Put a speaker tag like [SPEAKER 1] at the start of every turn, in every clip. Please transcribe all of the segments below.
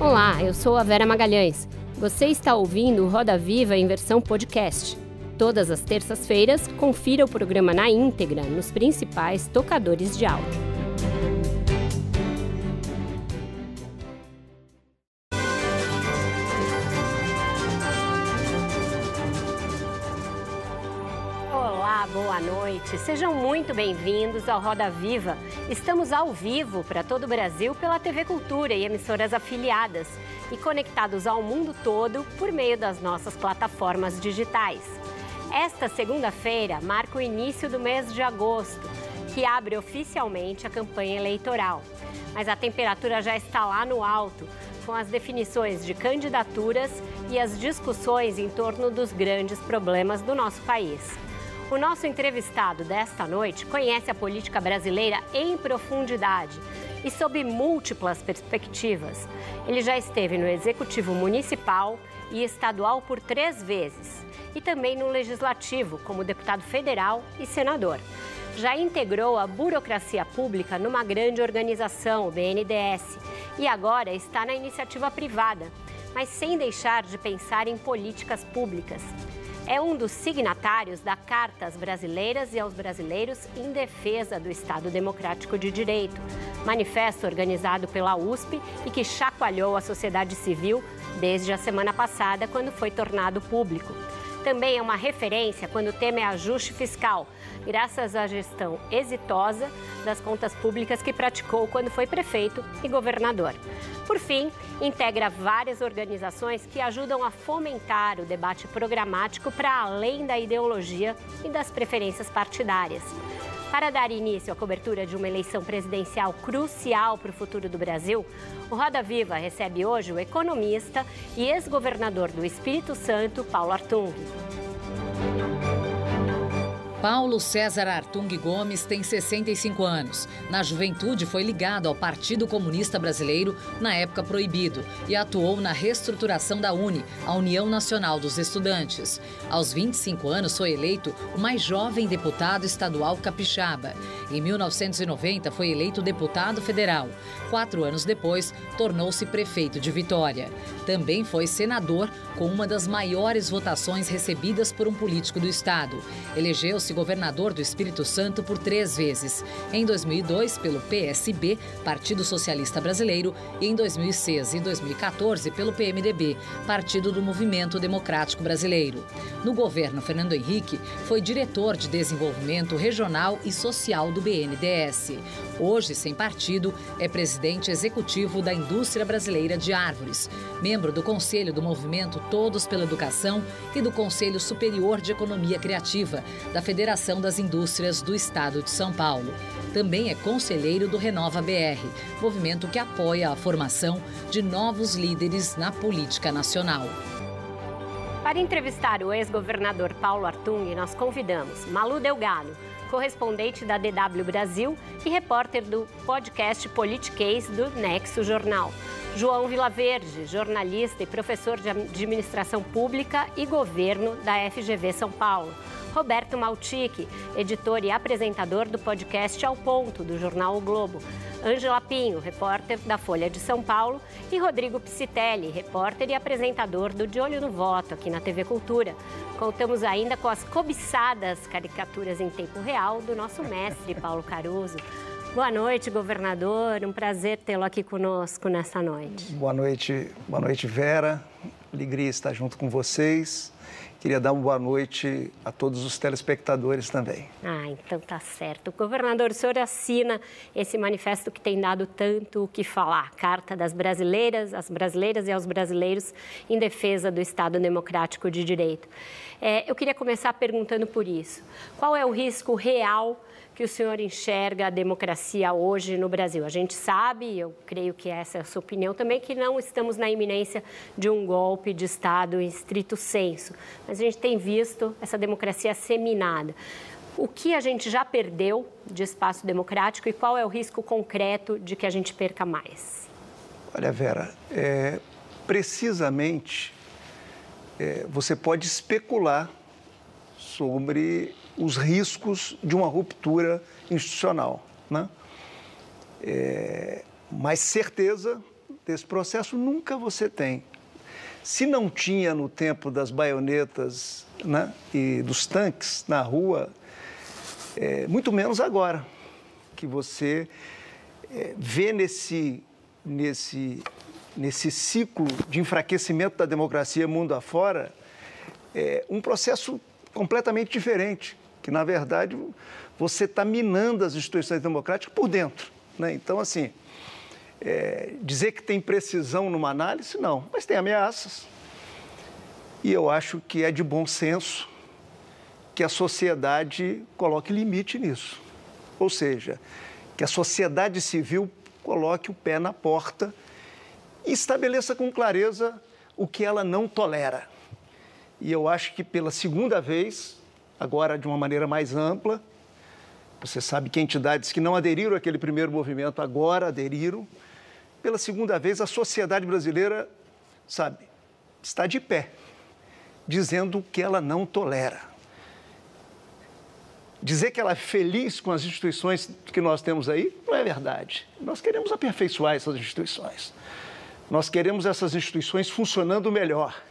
[SPEAKER 1] Olá, eu sou a Vera Magalhães. Você está ouvindo Roda Viva em versão podcast. Todas as terças-feiras, confira o programa na íntegra nos principais tocadores de áudio. Noite. Sejam muito bem-vindos ao Roda Viva. Estamos ao vivo para todo o Brasil pela TV Cultura e emissoras afiliadas e conectados ao mundo todo por meio das nossas plataformas digitais. Esta segunda-feira marca o início do mês de agosto, que abre oficialmente a campanha eleitoral. Mas a temperatura já está lá no alto, com as definições de candidaturas e as discussões em torno dos grandes problemas do nosso país. O nosso entrevistado desta noite conhece a política brasileira em profundidade e sob múltiplas perspectivas. Ele já esteve no Executivo Municipal e Estadual por três vezes e também no Legislativo, como deputado federal e senador. Já integrou a burocracia pública numa grande organização, o BNDES, e agora está na iniciativa privada, mas sem deixar de pensar em políticas públicas é um dos signatários da Carta às Brasileiras e aos Brasileiros em Defesa do Estado Democrático de Direito, manifesto organizado pela USP e que chacoalhou a sociedade civil desde a semana passada, quando foi tornado público. Também é uma referência quando o tema é ajuste fiscal, graças à gestão exitosa das contas públicas que praticou quando foi prefeito e governador. Por fim, integra várias organizações que ajudam a fomentar o debate programático para além da ideologia e das preferências partidárias. Para dar início à cobertura de uma eleição presidencial crucial para o futuro do Brasil, o Roda Viva recebe hoje o economista e ex-governador do Espírito Santo, Paulo Artung.
[SPEAKER 2] Paulo César Artung Gomes tem 65 anos. Na juventude, foi ligado ao Partido Comunista Brasileiro, na época proibido, e atuou na reestruturação da UNE, a União Nacional dos Estudantes. Aos 25 anos, foi eleito o mais jovem deputado estadual capixaba. Em 1990, foi eleito deputado federal. Quatro anos depois, tornou-se prefeito de Vitória. Também foi senador, com uma das maiores votações recebidas por um político do Estado. Elegeu-se governador do Espírito Santo por três vezes. Em 2002, pelo PSB, Partido Socialista Brasileiro, e em 2006 e 2014 pelo PMDB, Partido do Movimento Democrático Brasileiro. No governo Fernando Henrique, foi diretor de desenvolvimento regional e social do BNDES. Hoje, sem partido, é presidente executivo da Indústria Brasileira de Árvores, membro do Conselho do Movimento Todos pela Educação e do Conselho Superior de Economia Criativa, da Federação Federação das Indústrias do Estado de São Paulo. Também é conselheiro do Renova BR, movimento que apoia a formação de novos líderes na política nacional.
[SPEAKER 1] Para entrevistar o ex-governador Paulo Artung, nós convidamos Malu Delgado, correspondente da DW Brasil e repórter do podcast Politiquês do Nexo Jornal. João Vilaverde, jornalista e professor de administração pública e governo da FGV São Paulo. Roberto Maltic, editor e apresentador do podcast Ao Ponto, do jornal o Globo. Ângela Pinho, repórter da Folha de São Paulo. E Rodrigo Psitelli, repórter e apresentador do De Olho no Voto, aqui na TV Cultura. Contamos ainda com as cobiçadas caricaturas em tempo real do nosso mestre Paulo Caruso. Boa noite, governador. Um prazer tê-lo aqui conosco nessa noite.
[SPEAKER 3] Boa noite, boa noite, Vera. Alegria estar junto com vocês. Queria dar uma boa noite a todos os telespectadores também.
[SPEAKER 1] Ah, então tá certo. Governador, o senhor assina esse manifesto que tem dado tanto o que falar, Carta das Brasileiras, as brasileiras e aos brasileiros em defesa do Estado Democrático de Direito. É, eu queria começar perguntando por isso. Qual é o risco real que o senhor enxerga a democracia hoje no Brasil? A gente sabe, eu creio que essa é a sua opinião também, que não estamos na iminência de um golpe de Estado em estrito senso, mas a gente tem visto essa democracia seminada. O que a gente já perdeu de espaço democrático e qual é o risco concreto de que a gente perca mais?
[SPEAKER 3] Olha, Vera, é, precisamente é, você pode especular sobre os riscos de uma ruptura institucional. Né? É, mas certeza desse processo nunca você tem. Se não tinha no tempo das baionetas né, e dos tanques na rua, é, muito menos agora, que você é, vê nesse, nesse, nesse ciclo de enfraquecimento da democracia mundo afora é, um processo completamente diferente, que na verdade você está minando as instituições democráticas por dentro. Né? Então, assim, é, dizer que tem precisão numa análise, não, mas tem ameaças. E eu acho que é de bom senso que a sociedade coloque limite nisso. Ou seja, que a sociedade civil coloque o pé na porta e estabeleça com clareza o que ela não tolera. E eu acho que pela segunda vez, agora de uma maneira mais ampla, você sabe que entidades que não aderiram àquele primeiro movimento agora aderiram. Pela segunda vez, a sociedade brasileira, sabe, está de pé, dizendo que ela não tolera. Dizer que ela é feliz com as instituições que nós temos aí não é verdade. Nós queremos aperfeiçoar essas instituições. Nós queremos essas instituições funcionando melhor.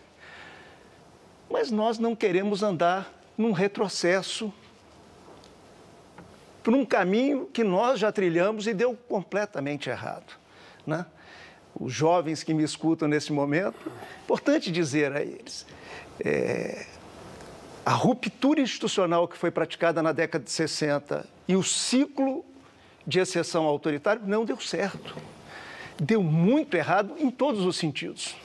[SPEAKER 3] Mas nós não queremos andar num retrocesso por um caminho que nós já trilhamos e deu completamente errado. Né? Os jovens que me escutam nesse momento, importante dizer a eles, é, a ruptura institucional que foi praticada na década de 60 e o ciclo de exceção autoritário não deu certo. Deu muito errado em todos os sentidos.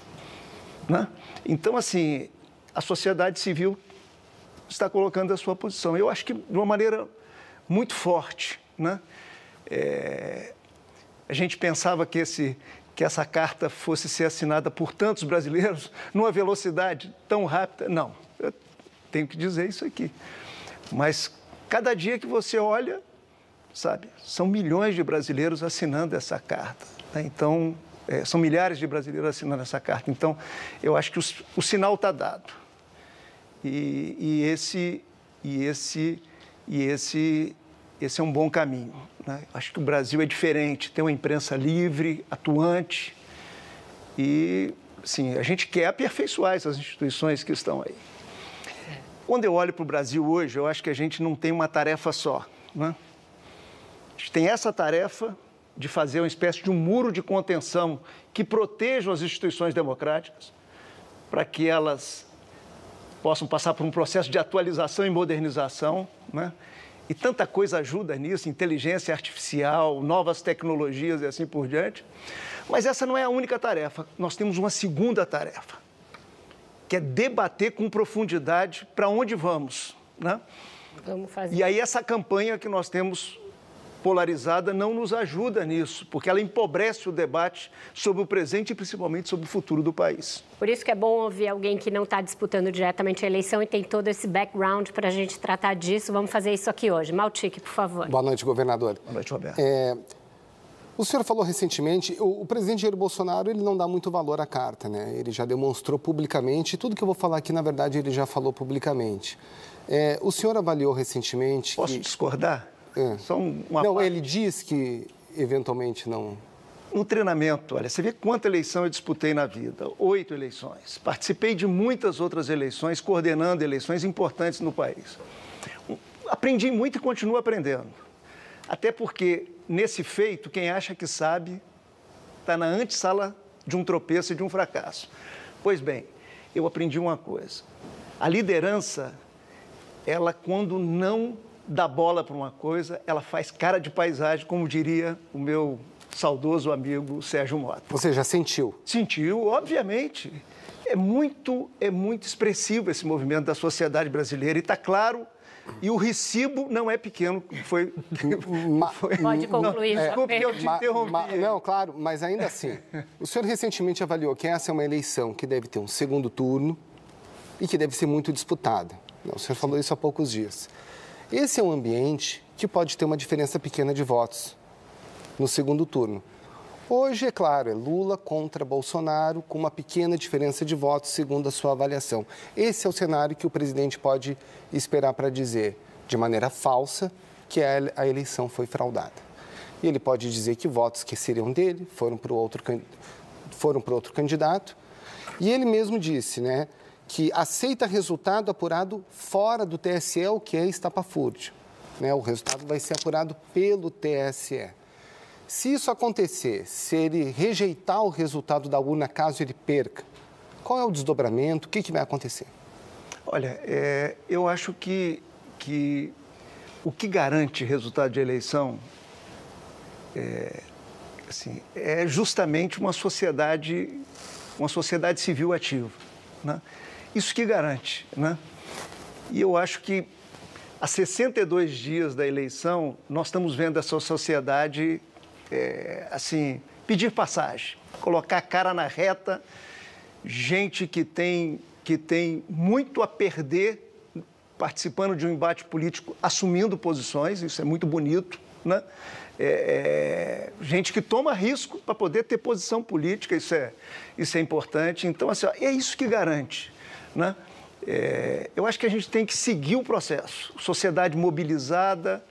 [SPEAKER 3] Né? Então, assim, a sociedade civil está colocando a sua posição. Eu acho que de uma maneira muito forte. Né? É, a gente pensava que, esse, que essa carta fosse ser assinada por tantos brasileiros numa velocidade tão rápida. Não, eu tenho que dizer isso aqui. Mas cada dia que você olha, sabe, são milhões de brasileiros assinando essa carta. Né? Então, é, são milhares de brasileiros assinando essa carta. Então, eu acho que o, o sinal está dado. E, e, esse, e esse e esse, esse é um bom caminho. Né? Acho que o Brasil é diferente, tem uma imprensa livre, atuante, e sim, a gente quer aperfeiçoar essas instituições que estão aí. Quando eu olho para o Brasil hoje, eu acho que a gente não tem uma tarefa só. Né? A gente tem essa tarefa de fazer uma espécie de um muro de contenção que protejam as instituições democráticas para que elas possam passar por um processo de atualização e modernização, né? E tanta coisa ajuda nisso, inteligência artificial, novas tecnologias e assim por diante. Mas essa não é a única tarefa. Nós temos uma segunda tarefa, que é debater com profundidade para onde vamos, né? Vamos fazer. E aí essa campanha que nós temos polarizada não nos ajuda nisso, porque ela empobrece o debate sobre o presente e principalmente sobre o futuro do país.
[SPEAKER 1] Por isso que é bom ouvir alguém que não está disputando diretamente a eleição e tem todo esse background para a gente tratar disso. Vamos fazer isso aqui hoje. Maltique, por favor.
[SPEAKER 4] Boa noite, governador.
[SPEAKER 3] Boa noite, Roberto.
[SPEAKER 4] É... O senhor falou recentemente, o, o, presidente Jair Bolsonaro ele não dá muito valor à carta, né? Ele já demonstrou publicamente, tudo que eu vou falar aqui, na verdade, ele já falou publicamente. É, o senhor avaliou recentemente.
[SPEAKER 3] Posso
[SPEAKER 4] que...
[SPEAKER 3] discordar? É.
[SPEAKER 4] Só uma não, parte. ele diz que eventualmente não.
[SPEAKER 3] No treinamento, olha, você vê quanta eleição eu disputei na vida? Oito eleições. Participei de muitas outras eleições, coordenando eleições importantes no país. Aprendi muito e continuo aprendendo. Até porque, nesse feito, quem acha que sabe está na antessala de um tropeço e de um fracasso. Pois bem, eu aprendi uma coisa. A liderança, ela, quando não dá bola para uma coisa, ela faz cara de paisagem, como diria o meu saudoso amigo Sérgio Mota.
[SPEAKER 4] Você já sentiu?
[SPEAKER 3] Sentiu, obviamente. É muito, é muito expressivo esse movimento da sociedade brasileira e está claro. E o recibo não é pequeno, foi...
[SPEAKER 1] foi Pode concluir,
[SPEAKER 4] não, Desculpe que eu te interrompi. Ma, não, claro, mas ainda assim, o senhor recentemente avaliou que essa é uma eleição que deve ter um segundo turno e que deve ser muito disputada. O senhor falou isso há poucos dias. Esse é um ambiente que pode ter uma diferença pequena de votos no segundo turno. Hoje, é claro, é Lula contra Bolsonaro, com uma pequena diferença de votos, segundo a sua avaliação. Esse é o cenário que o presidente pode esperar para dizer, de maneira falsa, que a eleição foi fraudada. E ele pode dizer que votos que seriam dele foram para outro outro candidato. E ele mesmo disse, né, que aceita resultado apurado fora do TSE, o que é estapafúrdio. Né? O resultado vai ser apurado pelo TSE. Se isso acontecer, se ele rejeitar o resultado da urna caso ele perca, qual é o desdobramento? O que, que vai acontecer?
[SPEAKER 3] Olha, é, eu acho que, que o que garante resultado de eleição é, assim, é justamente uma sociedade, uma sociedade civil ativa. Né? Isso que garante. Né? E eu acho que há 62 dias da eleição, nós estamos vendo essa sociedade é, assim, pedir passagem, colocar a cara na reta, gente que tem, que tem muito a perder participando de um embate político, assumindo posições, isso é muito bonito, né? É, é, gente que toma risco para poder ter posição política, isso é, isso é importante. Então, assim, ó, é isso que garante. Né? É, eu acho que a gente tem que seguir o processo. Sociedade mobilizada,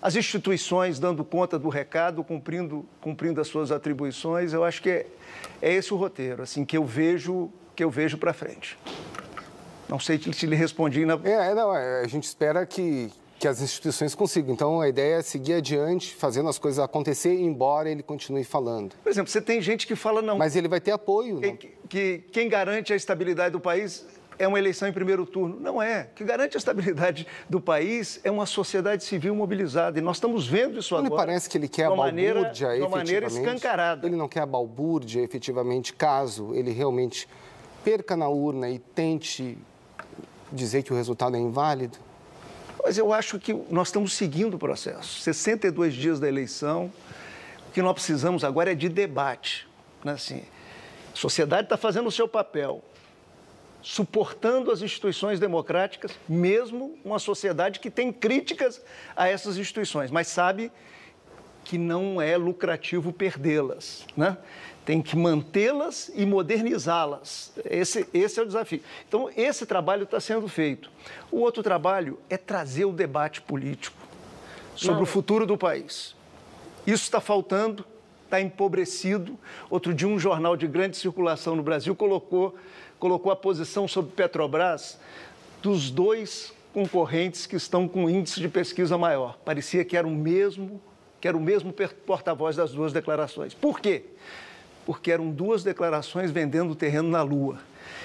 [SPEAKER 3] as instituições dando conta do recado, cumprindo, cumprindo as suas atribuições. Eu acho que é, é esse o roteiro assim que eu vejo que eu vejo para frente. Não sei se lhe respondi na.
[SPEAKER 4] É, não, é, a gente espera que, que as instituições consigam. Então, a ideia é seguir adiante, fazendo as coisas acontecer, embora ele continue falando.
[SPEAKER 3] Por exemplo, você tem gente que fala não.
[SPEAKER 4] Mas ele vai ter apoio.
[SPEAKER 3] Quem, que, que, quem garante a estabilidade do país é uma eleição em primeiro turno. Não é. O que garante a estabilidade do país é uma sociedade civil mobilizada. E nós estamos vendo isso agora.
[SPEAKER 4] Não parece que ele quer a balbúrdia maneira,
[SPEAKER 3] de uma maneira escancarada.
[SPEAKER 4] Ele não quer a balbúrdia efetivamente, caso ele realmente perca na urna e tente dizer que o resultado é inválido?
[SPEAKER 3] Mas eu acho que nós estamos seguindo o processo. 62 dias da eleição. O que nós precisamos agora é de debate. Né? Assim, a sociedade está fazendo o seu papel suportando as instituições democráticas, mesmo uma sociedade que tem críticas a essas instituições, mas sabe que não é lucrativo perdê-las, né? Tem que mantê-las e modernizá-las. Esse, esse é o desafio. Então, esse trabalho está sendo feito. O outro trabalho é trazer o debate político sobre não. o futuro do país. Isso está faltando, está empobrecido. Outro dia, um jornal de grande circulação no Brasil colocou colocou a posição sobre Petrobras dos dois concorrentes que estão com índice de pesquisa maior. Parecia que era o mesmo, que era o mesmo porta-voz das duas declarações. Por quê? Porque eram duas declarações vendendo terreno na Lua.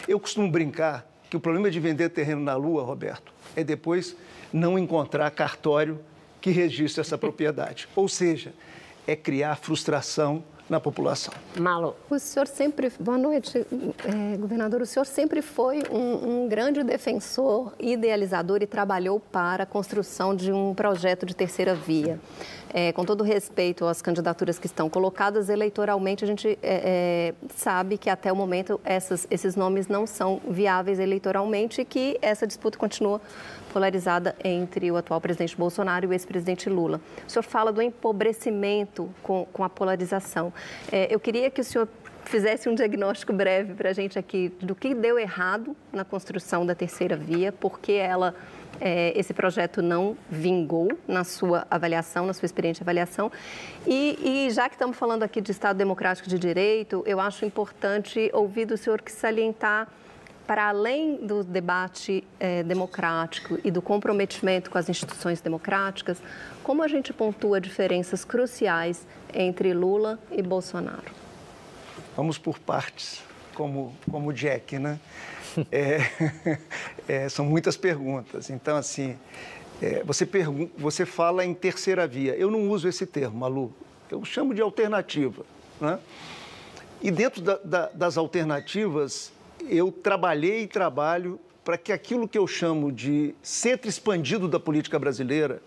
[SPEAKER 3] Eu costumo brincar que o problema de vender terreno na Lua, Roberto, é depois não encontrar cartório que registre essa propriedade. Ou seja, é criar frustração na população.
[SPEAKER 1] Malo.
[SPEAKER 5] O senhor sempre, boa noite, é, governador, o senhor sempre foi um, um, grande defensor, idealizador e trabalhou para a construção de um projeto de terceira via. É, com todo respeito às candidaturas que estão colocadas eleitoralmente, a gente é, é sabe que até o momento essas, esses nomes não são viáveis eleitoralmente e que essa disputa continua polarizada entre o atual presidente Bolsonaro e o ex-presidente Lula. O senhor fala do empobrecimento com, com a polarização. É, eu queria que o senhor fizesse um diagnóstico breve para a gente aqui do que deu errado na construção da terceira via, porque ela é, esse projeto não vingou na sua avaliação, na sua experiência de avaliação. E, e, já que estamos falando aqui de Estado Democrático de Direito, eu acho importante ouvir do senhor que salientar para além do debate é, democrático e do comprometimento com as instituições democráticas, como a gente pontua diferenças cruciais entre Lula e Bolsonaro?
[SPEAKER 3] Vamos por partes, como, como Jack, né? É, é, são muitas perguntas. Então, assim, é, você, você fala em terceira via. Eu não uso esse termo, Malu. Eu chamo de alternativa. Né? E dentro da, da, das alternativas, eu trabalhei e trabalho para que aquilo que eu chamo de centro expandido da política brasileira.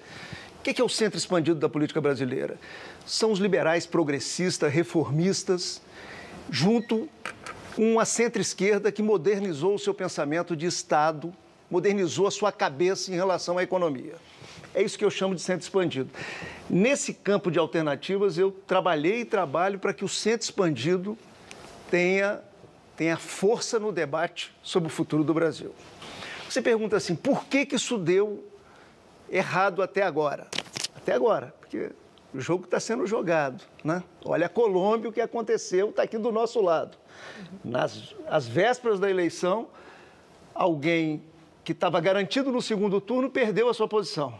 [SPEAKER 3] O que é o centro expandido da política brasileira? São os liberais progressistas, reformistas, junto uma centro-esquerda que modernizou o seu pensamento de Estado, modernizou a sua cabeça em relação à economia. É isso que eu chamo de centro expandido. Nesse campo de alternativas, eu trabalhei e trabalho para que o centro expandido tenha tenha força no debate sobre o futuro do Brasil. Você pergunta assim, por que, que isso deu errado até agora? Até agora, porque O jogo está sendo jogado. Né? Olha a Colômbia, o que aconteceu está aqui do nosso lado. Nas as vésperas da eleição, alguém que estava garantido no segundo turno perdeu a sua posição.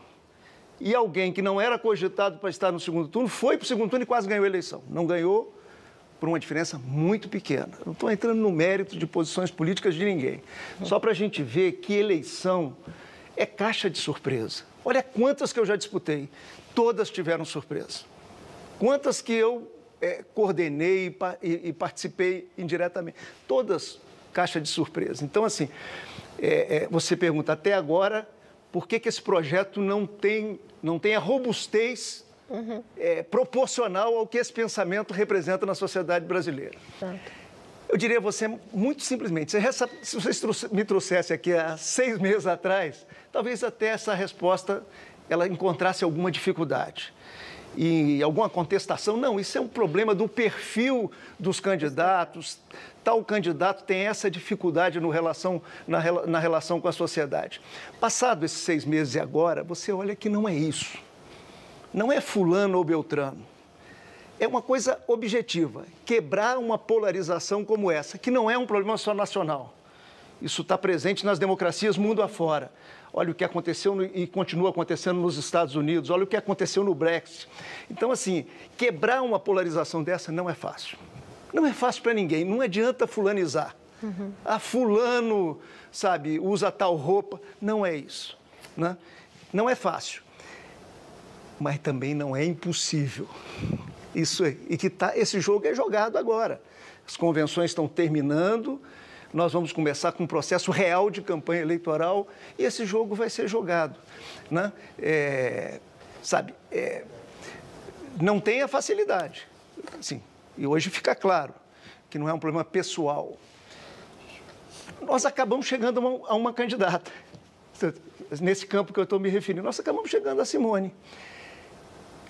[SPEAKER 3] E alguém que não era cogitado para estar no segundo turno foi para o segundo turno e quase ganhou a eleição. Não ganhou por uma diferença muito pequena. Não estou entrando no mérito de posições políticas de ninguém. Só para a gente ver que eleição é caixa de surpresa. Olha quantas que eu já disputei. Todas tiveram surpresa. Quantas que eu é, coordenei e, e, participei indiretamente. Todas caixa de surpresa. Então, assim, é, é, você pergunta até agora por que, que esse projeto não tem, não tem a robustez uhum. proporcional ao que esse pensamento representa na sociedade brasileira. Eu diria a você, muito simplesmente, se você me trouxesse aqui há seis meses atrás, talvez até essa resposta ela encontrasse alguma dificuldade e alguma contestação. Não, isso é um problema do perfil dos candidatos. Tal candidato tem essa dificuldade no relação, na, na relação com a sociedade. Passado esses seis meses e agora, você olha que não é isso. Não é fulano ou beltrano. É uma coisa objetiva, quebrar uma polarização como essa, que não é um problema só nacional. Isso está presente nas democracias mundo afora. Olha o que aconteceu no, e continua acontecendo nos Estados Unidos, olha o que aconteceu no Brexit. Então, assim, quebrar uma polarização dessa não é fácil. Não é fácil para ninguém, não adianta fulanizar. Uhum. Ah, fulano, sabe, usa tal roupa. Não é isso. Né? Não é fácil. Mas também não é impossível. Isso é, e que tá, esse jogo é jogado agora. As convenções estão terminando, nós vamos começar com um processo real de campanha eleitoral e esse jogo vai ser jogado. Né? É, sabe, é, não tem a facilidade. Sim, e hoje fica claro que não é um problema pessoal. Nós acabamos chegando a uma, a uma candidata, nesse campo que eu estou me referindo, nós acabamos chegando a Simone.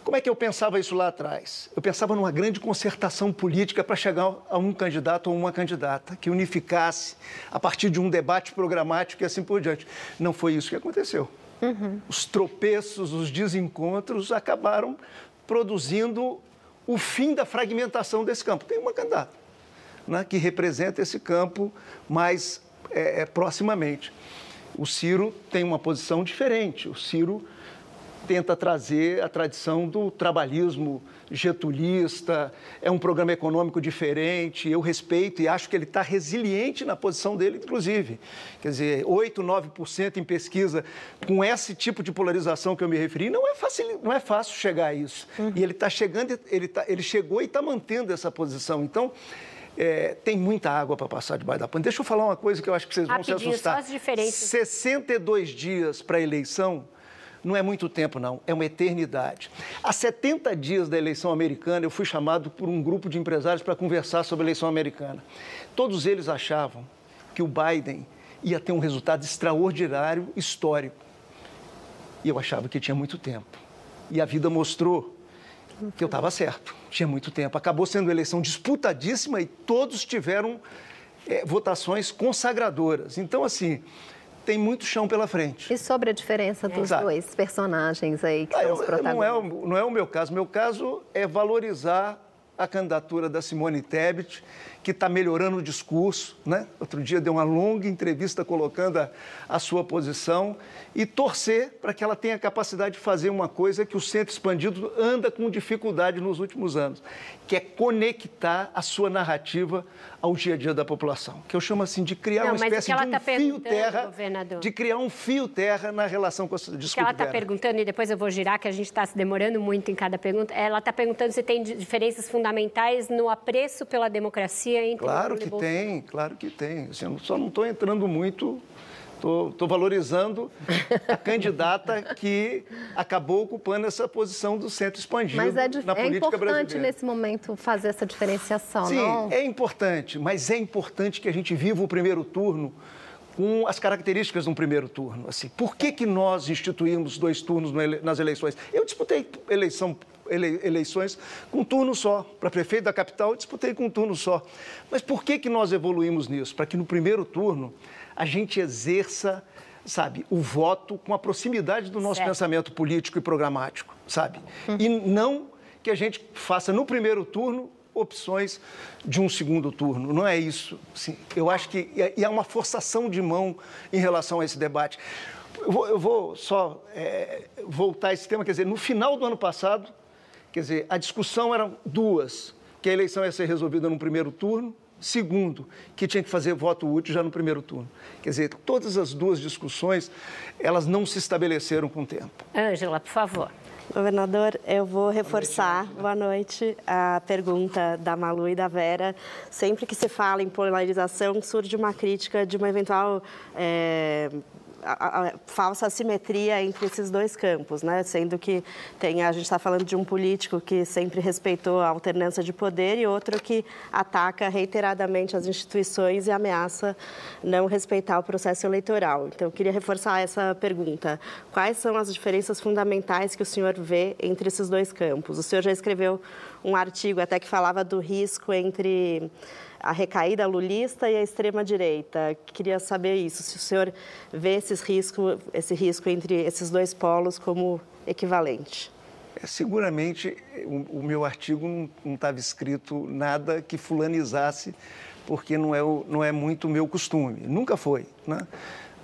[SPEAKER 3] Como é que eu pensava isso lá atrás? Eu pensava numa grande concertação política para chegar a um candidato ou uma candidata que unificasse a partir de um debate programático e assim por diante. Não foi isso que aconteceu. Uhum. Os tropeços, os desencontros acabaram produzindo o fim da fragmentação desse campo. Tem uma candidata né, que representa esse campo mais é, é proximamente. O Ciro tem uma posição diferente. O Ciro tenta trazer a tradição do trabalhismo getulista, é um programa econômico diferente, eu respeito e acho que ele está resiliente na posição dele, inclusive. Quer dizer, 8, 9% em pesquisa, com esse tipo de polarização que eu me referi, não é fácil, não é fácil chegar a isso. Uhum. E ele está chegando, ele, tá, ele chegou e está mantendo essa posição. Então, é, tem muita água para passar debaixo da ponte. Deixa eu falar uma coisa que eu acho que vocês vão se assustar. Só as diferenças. 62 dias para a eleição não é muito tempo, não, é uma eternidade. Há 70 dias da eleição americana, eu fui chamado por um grupo de empresários para conversar sobre a eleição americana. Todos eles achavam que o Biden ia ter um resultado extraordinário, histórico. E eu achava que tinha muito tempo. E a vida mostrou que eu estava certo, tinha muito tempo. Acabou sendo uma eleição disputadíssima e todos tiveram é, votações consagradoras. Então, assim, tem muito chão pela frente.
[SPEAKER 5] E sobre a diferença dos Exato. dois personagens aí que ah, são os protagonistas?
[SPEAKER 3] Não é, o, não é o meu caso. Meu caso é valorizar a candidatura da Simone Tebet que está melhorando o discurso. Né? Outro dia deu uma longa entrevista colocando a, a sua posição e torcer para que ela tenha capacidade de fazer uma coisa que o Centro Expandido anda com dificuldade nos últimos anos, que é conectar a sua narrativa ao dia a dia da população, que eu chamo assim de criar Não, uma espécie de um tá fio terra, governador. de criar um fio terra na relação com a
[SPEAKER 1] desculpa, que ela está perguntando e depois eu vou girar que a gente está se demorando muito em cada pergunta. Ela está perguntando se tem diferenças fundamentais no apreço pela democracia entre
[SPEAKER 3] Claro que tem, claro que tem. Assim, eu só não estou entrando muito Estou valorizando a candidata que acabou ocupando essa posição do centro expandido mas é, na é política
[SPEAKER 5] brasileira. É importante nesse momento fazer essa diferenciação,
[SPEAKER 3] Sim,
[SPEAKER 5] não?
[SPEAKER 3] é importante, mas é importante que a gente viva o primeiro turno com as características de um primeiro turno. Assim, por que, que nós instituímos dois turnos nas eleições? Eu disputei eleição ele, eleições com um turno só. Para prefeito da capital, eu disputei com um turno só. Mas por que, que nós evoluímos nisso? Para que no primeiro turno a gente exerça sabe, o voto com a proximidade do nosso certo. pensamento político e programático, sabe? Uhum. E não que a gente faça no primeiro turno opções de um segundo turno. Não é isso. Eu acho que e é uma forçação de mão em relação a esse debate. Eu vou, eu vou só é, voltar a esse tema, quer dizer, no final do ano passado, quer dizer, a discussão era duas, que a eleição ia ser resolvida no primeiro turno, segundo, que tinha que fazer voto útil já no primeiro turno. Quer dizer, todas as duas discussões, elas não se estabeleceram com o tempo.
[SPEAKER 1] Ângela, por favor.
[SPEAKER 6] Governador, eu vou reforçar, boa noite, a pergunta da Malu e da Vera. Sempre que se fala em polarização, surge uma crítica de uma eventual é, a, a falsa assimetria entre esses dois campos, né? sendo que tem, a gente está falando de um político que sempre respeitou a alternância de poder e outro que ataca reiteradamente as instituições e ameaça não respeitar o processo eleitoral. Então, eu queria reforçar essa pergunta. Quais são as diferenças fundamentais que o senhor vê entre esses dois campos? O senhor já escreveu um artigo até que falava do risco entre a recaída lulista e a extrema-direita. Queria saber isso, se o senhor vê esses risco, esse risco entre esses dois polos como equivalente.
[SPEAKER 3] É, seguramente, o, o, meu artigo não estava escrito nada que fulanizasse, porque não é, o, não é muito o meu costume. Nunca foi, né?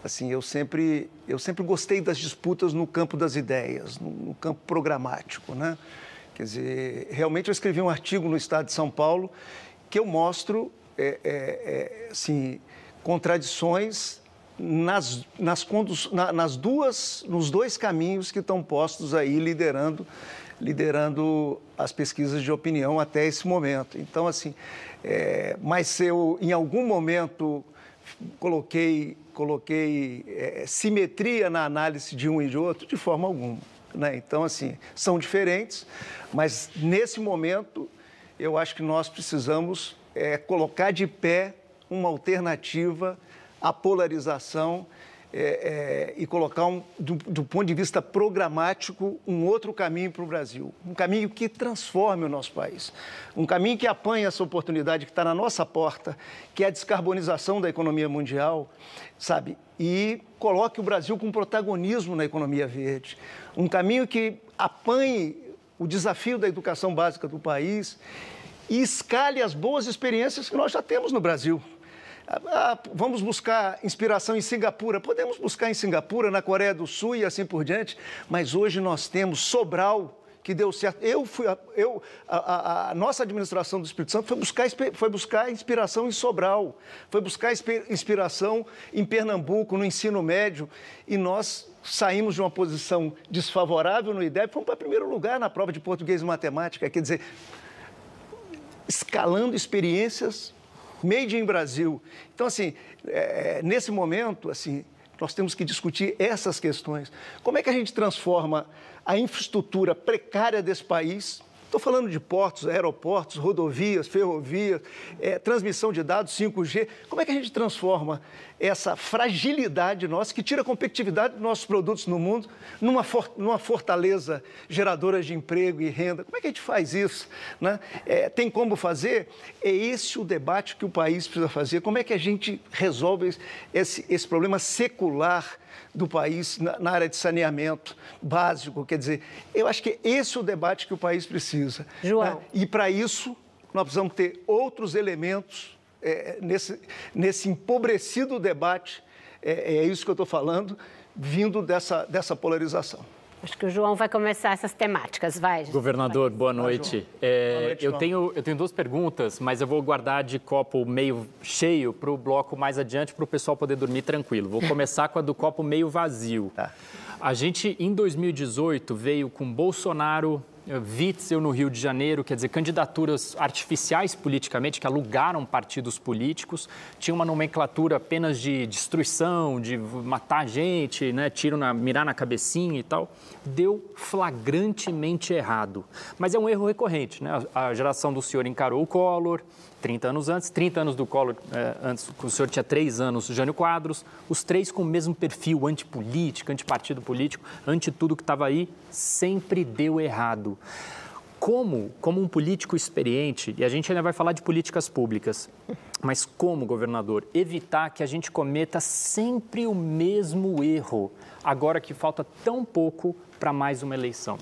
[SPEAKER 3] Assim, eu sempre, eu sempre gostei das disputas no campo das ideias, no, no campo programático, né? Quer dizer, realmente eu escrevi um artigo no Estado de São Paulo que eu mostro é, é, é, assim, contradições nas, nas, nas duas, nos dois caminhos que estão postos aí liderando, liderando as pesquisas de opinião até esse momento. Então, assim, é, mas se eu em algum momento coloquei, coloquei é, simetria na análise de um e de outro, de forma alguma. Né? Então, assim, são diferentes, mas nesse momento eu acho que nós precisamos é, colocar de pé uma alternativa à polarização é, é, e colocar, um, do, do, ponto de vista programático, um outro caminho para o Brasil. Um caminho que transforme o nosso país. Um caminho que apanhe essa oportunidade que está na nossa porta, que é a descarbonização da economia mundial, sabe? E coloque o Brasil com protagonismo na economia verde. Um caminho que apanhe o desafio da educação básica do país e escale as boas experiências que nós já temos no Brasil. Ah, ah, vamos buscar inspiração em Singapura. Podemos buscar em Singapura, na Coreia do Sul e assim por diante, mas hoje nós temos Sobral, que deu certo. Eu fui, eu, a, a, a, nossa administração do Espírito Santo foi buscar, foi buscar inspiração em Sobral, foi buscar inspiração em Pernambuco, no ensino médio, e nós saímos de uma posição desfavorável no IDEB, fomos para primeiro lugar na prova de português e matemática. Quer dizer, escalando experiências made in Brasil. Então, assim, é, nesse momento, assim, nós temos que discutir essas questões. Como é que a gente transforma a infraestrutura precária desse país Estou falando de portos, aeroportos, rodovias, ferrovias, é, transmissão de dados 5G. Como é que a gente transforma essa fragilidade nossa, que tira a competitividade dos nossos produtos no mundo, numa, for, numa fortaleza geradora de emprego e renda? Como é que a gente faz isso? Né? É, tem como fazer? É esse o debate que o país precisa fazer. Como é que a gente resolve esse, esse problema secular? Do país na, na, área de saneamento básico. Quer dizer, eu acho que esse é o debate que o país precisa.
[SPEAKER 1] João. Né?
[SPEAKER 3] E para isso, nós precisamos ter outros elementos é, nesse, nesse empobrecido debate, é, é isso que eu estou falando, vindo dessa, dessa polarização.
[SPEAKER 1] Acho que o João vai começar essas temáticas. Vai.
[SPEAKER 7] Governador, boa noite. É, boa noite eu, tenho, eu tenho duas perguntas, mas eu vou guardar de copo meio cheio para o bloco mais adiante, para o pessoal poder dormir tranquilo. Vou começar com a do copo meio vazio. Tá. A gente, em 2018, veio com Bolsonaro, Witzel no Rio de Janeiro, quer dizer, candidaturas artificiais politicamente, que alugaram partidos políticos, tinha uma nomenclatura apenas de destruição, de matar gente, né, tiro na, mirar na cabecinha e tal, deu flagrantemente errado. Mas é um erro recorrente, né? A geração do senhor encarou o Collor, 30 anos antes, 30 anos do Collor, é, antes o senhor tinha três anos, Jânio Quadros, os três com o mesmo perfil antipolítico, antipartido político, anti tudo que estava aí, sempre deu errado. como, como um político experiente, e a gente ainda vai falar de políticas públicas, mas como, governador, evitar que a gente cometa sempre o mesmo erro, agora que falta tão pouco para mais uma eleição?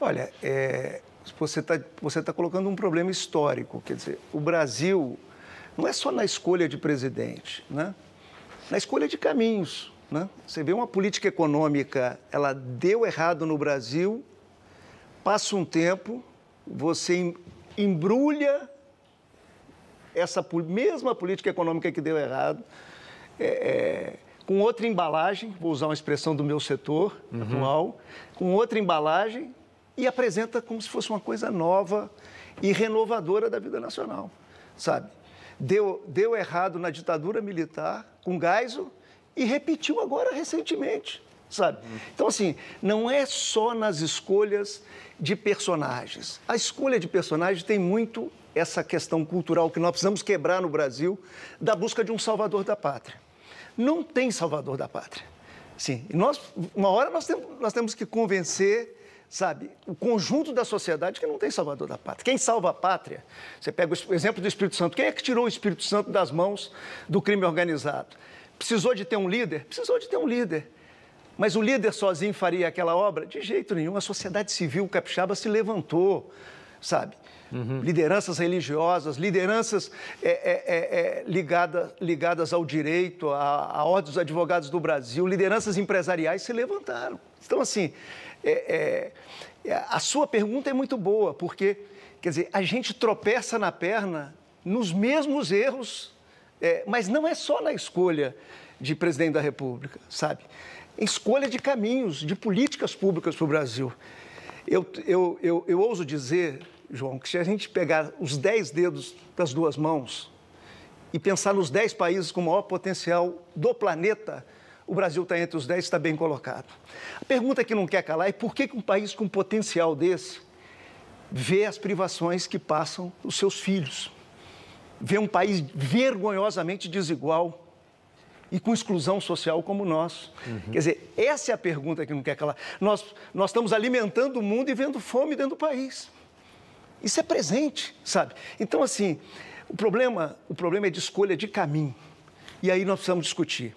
[SPEAKER 3] Olha, é, você está você tá colocando um problema histórico. Quer dizer, o Brasil não é só na escolha de presidente, né? na escolha de caminhos. Né? Você vê uma política econômica, ela deu errado no Brasil, passa um tempo, você embrulha essa mesma política econômica que deu errado, é, é, com outra embalagem, vou usar uma expressão do meu setor uhum. atual, com outra embalagem e apresenta como se fosse uma coisa nova e renovadora da vida nacional, sabe? Deu, deu errado na ditadura militar, com Geisel, e repetiu agora recentemente, sabe? Então, assim, não é só nas escolhas de personagens. A escolha de personagens tem muito essa questão cultural que nós precisamos quebrar no Brasil da busca de um salvador da pátria. Não tem salvador da pátria. Sim, nós, uma hora nós temos, nós temos que convencer sabe, o conjunto da sociedade que não tem salvador da pátria. Quem salva a pátria? Você pega o exemplo do Espírito Santo. Quem é que tirou o Espírito Santo das mãos do crime organizado? Precisou de ter um líder? Precisou de ter um líder. Mas o líder sozinho faria aquela obra? De jeito nenhum. A sociedade civil capixaba se levantou, sabe? Uhum. Lideranças religiosas, lideranças é, é, é, é, ligada, ligadas ao direito, à, à Ordem dos Advogados do Brasil, lideranças empresariais se levantaram. Então, assim, é, a sua pergunta é muito boa, porque, quer dizer, a gente tropeça na perna nos mesmos erros, mas não é só na escolha de presidente da República, sabe? Escolha de caminhos, de políticas públicas para o Brasil. Eu, eu, eu, eu ouso dizer, João, que se a gente pegar os dez dedos das duas mãos e pensar nos dez países com maior potencial do planeta, o Brasil está entre os 10 está bem colocado. A pergunta que não quer calar é por que um país com potencial desse vê as privações que passam os seus filhos? Vê um país vergonhosamente desigual e com exclusão social como o nosso. Uhum. Quer dizer, essa é a pergunta que não quer calar. Nós, nós estamos alimentando o mundo e vendo fome dentro do país. Isso é presente, sabe? Então, assim, o problema, o problema é de escolha de caminho. E aí nós precisamos discutir.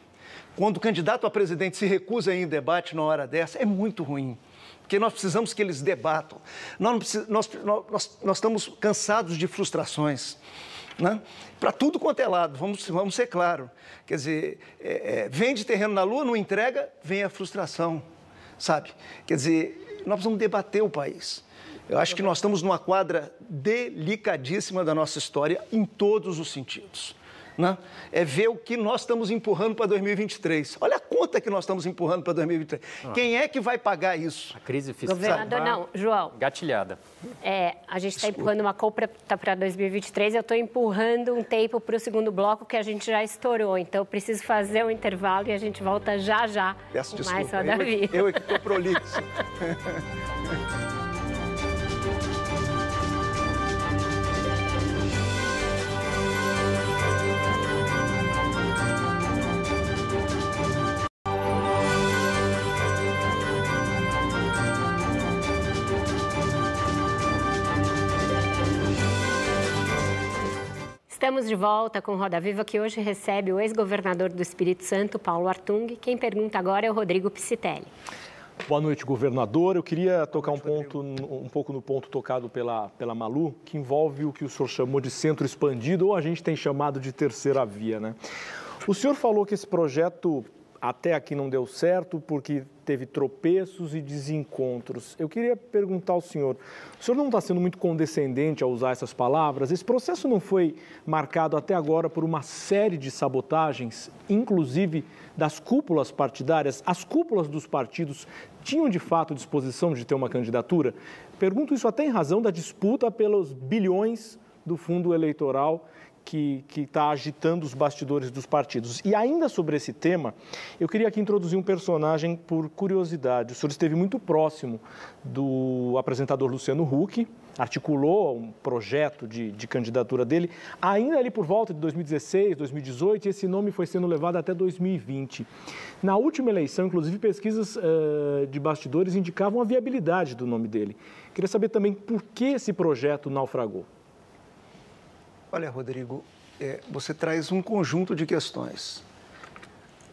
[SPEAKER 3] Quando o candidato a presidente se recusa em debate na hora dessa, é muito ruim. Porque nós precisamos que eles debatam. Nós, nós, nós, nós estamos cansados de frustrações. Né? Para tudo quanto é lado, vamos, vamos ser claros. Quer dizer, é, é, vende terreno na lua, não entrega, vem a frustração, sabe? Quer dizer, nós vamos debater o país. Eu acho que nós estamos numa quadra delicadíssima da nossa história em todos os sentidos né? é ver o que nós estamos empurrando para 2023. Olha a conta que nós estamos empurrando para 2023. Ah. Quem é que vai pagar isso?
[SPEAKER 7] A crise fiscal.
[SPEAKER 1] Governador, não, João.
[SPEAKER 7] Gatilhada.
[SPEAKER 1] É, a gente está empurrando uma compra para 2023, eu estou empurrando um tempo para o segundo bloco que a gente já estourou. Então, eu preciso fazer um intervalo e a gente volta já já.
[SPEAKER 3] Peço desculpa. Mais só eu, eu é que estou prolixo.
[SPEAKER 1] Estamos de volta com Roda Viva, que hoje recebe o ex-governador do Espírito Santo, Paulo Artung. Quem pergunta agora é o Rodrigo Piscitelli.
[SPEAKER 8] Boa noite, governador. Eu queria tocar um, ponto, um pouco no ponto tocado pela, pela Malu, que envolve o que o senhor chamou de centro expandido, ou a gente tem chamado de terceira via, né? O senhor falou que esse projeto até aqui não deu certo porque teve tropeços e desencontros. Eu queria perguntar ao senhor: o senhor não está sendo muito condescendente ao usar essas palavras? Esse processo não foi marcado até agora por uma série de sabotagens, inclusive das cúpulas partidárias? As cúpulas dos partidos tinham de fato disposição de ter uma candidatura? Pergunto isso até em razão da disputa pelos bilhões do fundo eleitoral que está agitando os bastidores dos partidos. E ainda sobre esse tema, eu queria aqui introduzir um personagem por curiosidade. O senhor esteve muito próximo do apresentador Luciano Huck, articulou um projeto de, de candidatura dele, ainda ali por volta de 2016, 2018, e esse nome foi sendo levado até 2020. Na última eleição, inclusive, pesquisas uh, de bastidores indicavam a viabilidade do nome dele. Queria saber também por que esse projeto naufragou.
[SPEAKER 3] Olha, Rodrigo, é, você traz um conjunto de questões.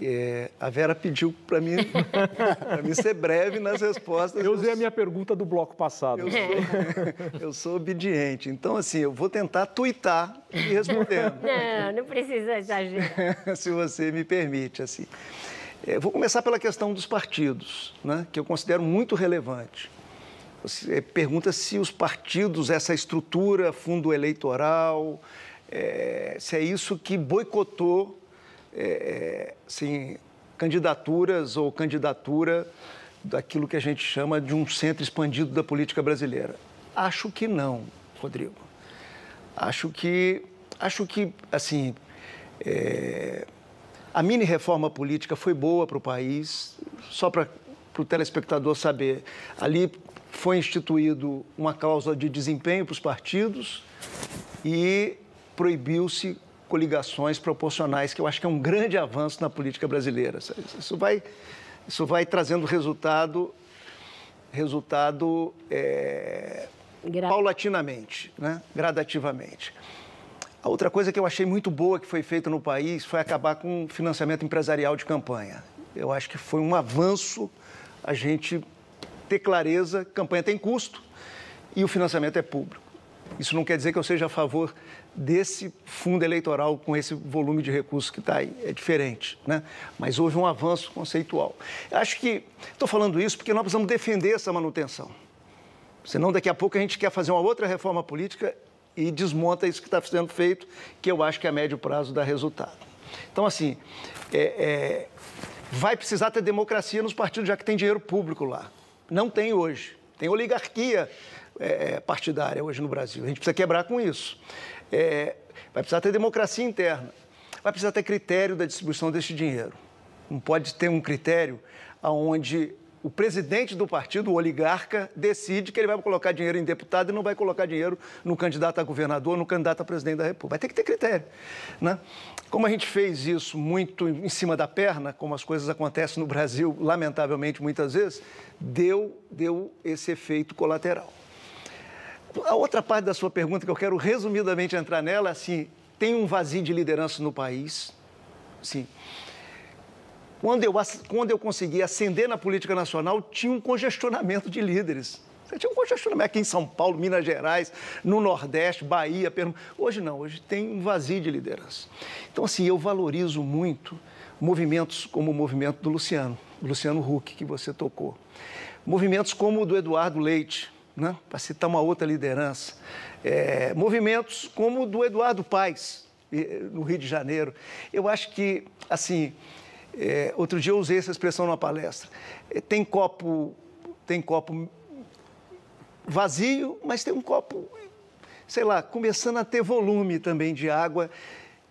[SPEAKER 3] É, a Vera pediu para mim, mim ser breve nas respostas.
[SPEAKER 8] Eu usei a minha pergunta do bloco passado.
[SPEAKER 3] Eu sou, eu sou obediente. Então, assim, eu vou tentar tuitar e respondendo.
[SPEAKER 1] Não, não precisa exagerar.
[SPEAKER 3] Se você me permite, assim. É, vou começar pela questão dos partidos, né, que eu considero muito relevante. Pergunta se os partidos, essa estrutura, fundo eleitoral, é, se é isso que boicotou é, assim, candidaturas ou candidatura daquilo que a gente chama de um centro expandido da política brasileira. Acho que não, Rodrigo. Acho que, acho que assim, é, a mini reforma política foi boa para o país, só para o telespectador saber. Ali foi instituído uma cláusula de desempenho para os partidos e proibiu-se coligações proporcionais, que eu acho que é um grande avanço na política brasileira. Isso vai, isso vai trazendo resultado, resultado é, paulatinamente, né? gradativamente. A outra coisa que eu achei muito boa que foi feita no país foi acabar com o financiamento empresarial de campanha. Eu acho que foi um avanço a gente ter clareza, campanha tem custo e o financiamento é público. Isso não quer dizer que eu seja a favor desse fundo eleitoral com esse volume de recursos que está aí. É diferente, né? Mas houve um avanço conceitual. Acho que estou falando isso porque nós precisamos defender essa manutenção. Senão, daqui a pouco a gente quer fazer uma outra reforma política e desmonta isso que está sendo feito, que eu acho que a médio prazo dá resultado. Então, assim, é, é, vai precisar ter democracia nos partidos, já que tem dinheiro público lá. Não tem hoje. Tem oligarquia é, partidária hoje no Brasil. A gente precisa quebrar com isso. É, vai precisar ter democracia interna. Vai precisar ter critério da distribuição desse dinheiro. Não pode ter um critério onde o presidente do partido, o oligarca, decide que ele vai colocar dinheiro em deputado e não vai colocar dinheiro no candidato a governador, no candidato a presidente da República. Vai ter que ter critério. Né? Como a gente fez isso muito em cima da perna, como as coisas acontecem no Brasil, lamentavelmente, muitas vezes, deu, deu esse efeito colateral. A outra parte da sua pergunta, que eu quero resumidamente entrar nela, assim, tem um vazio de liderança no país. Sim. Quando eu, quando eu consegui ascender na política nacional, tinha um congestionamento de líderes. Tinha um congestionamento aqui em São Paulo, Minas Gerais, no Nordeste, Bahia, Pernambuco. Hoje não, hoje tem um vazio de liderança. Então, assim, eu valorizo muito movimentos como o movimento do Luciano, Luciano Huck, que você tocou. Movimentos como o do Eduardo Leite, né? para citar uma outra liderança. É, movimentos como o do Eduardo Paes, no Rio de Janeiro. Eu acho que, assim, é, outro dia eu usei essa expressão numa palestra. É, tem copo, tem copo vazio, mas tem um copo, sei lá, começando a ter volume também de água,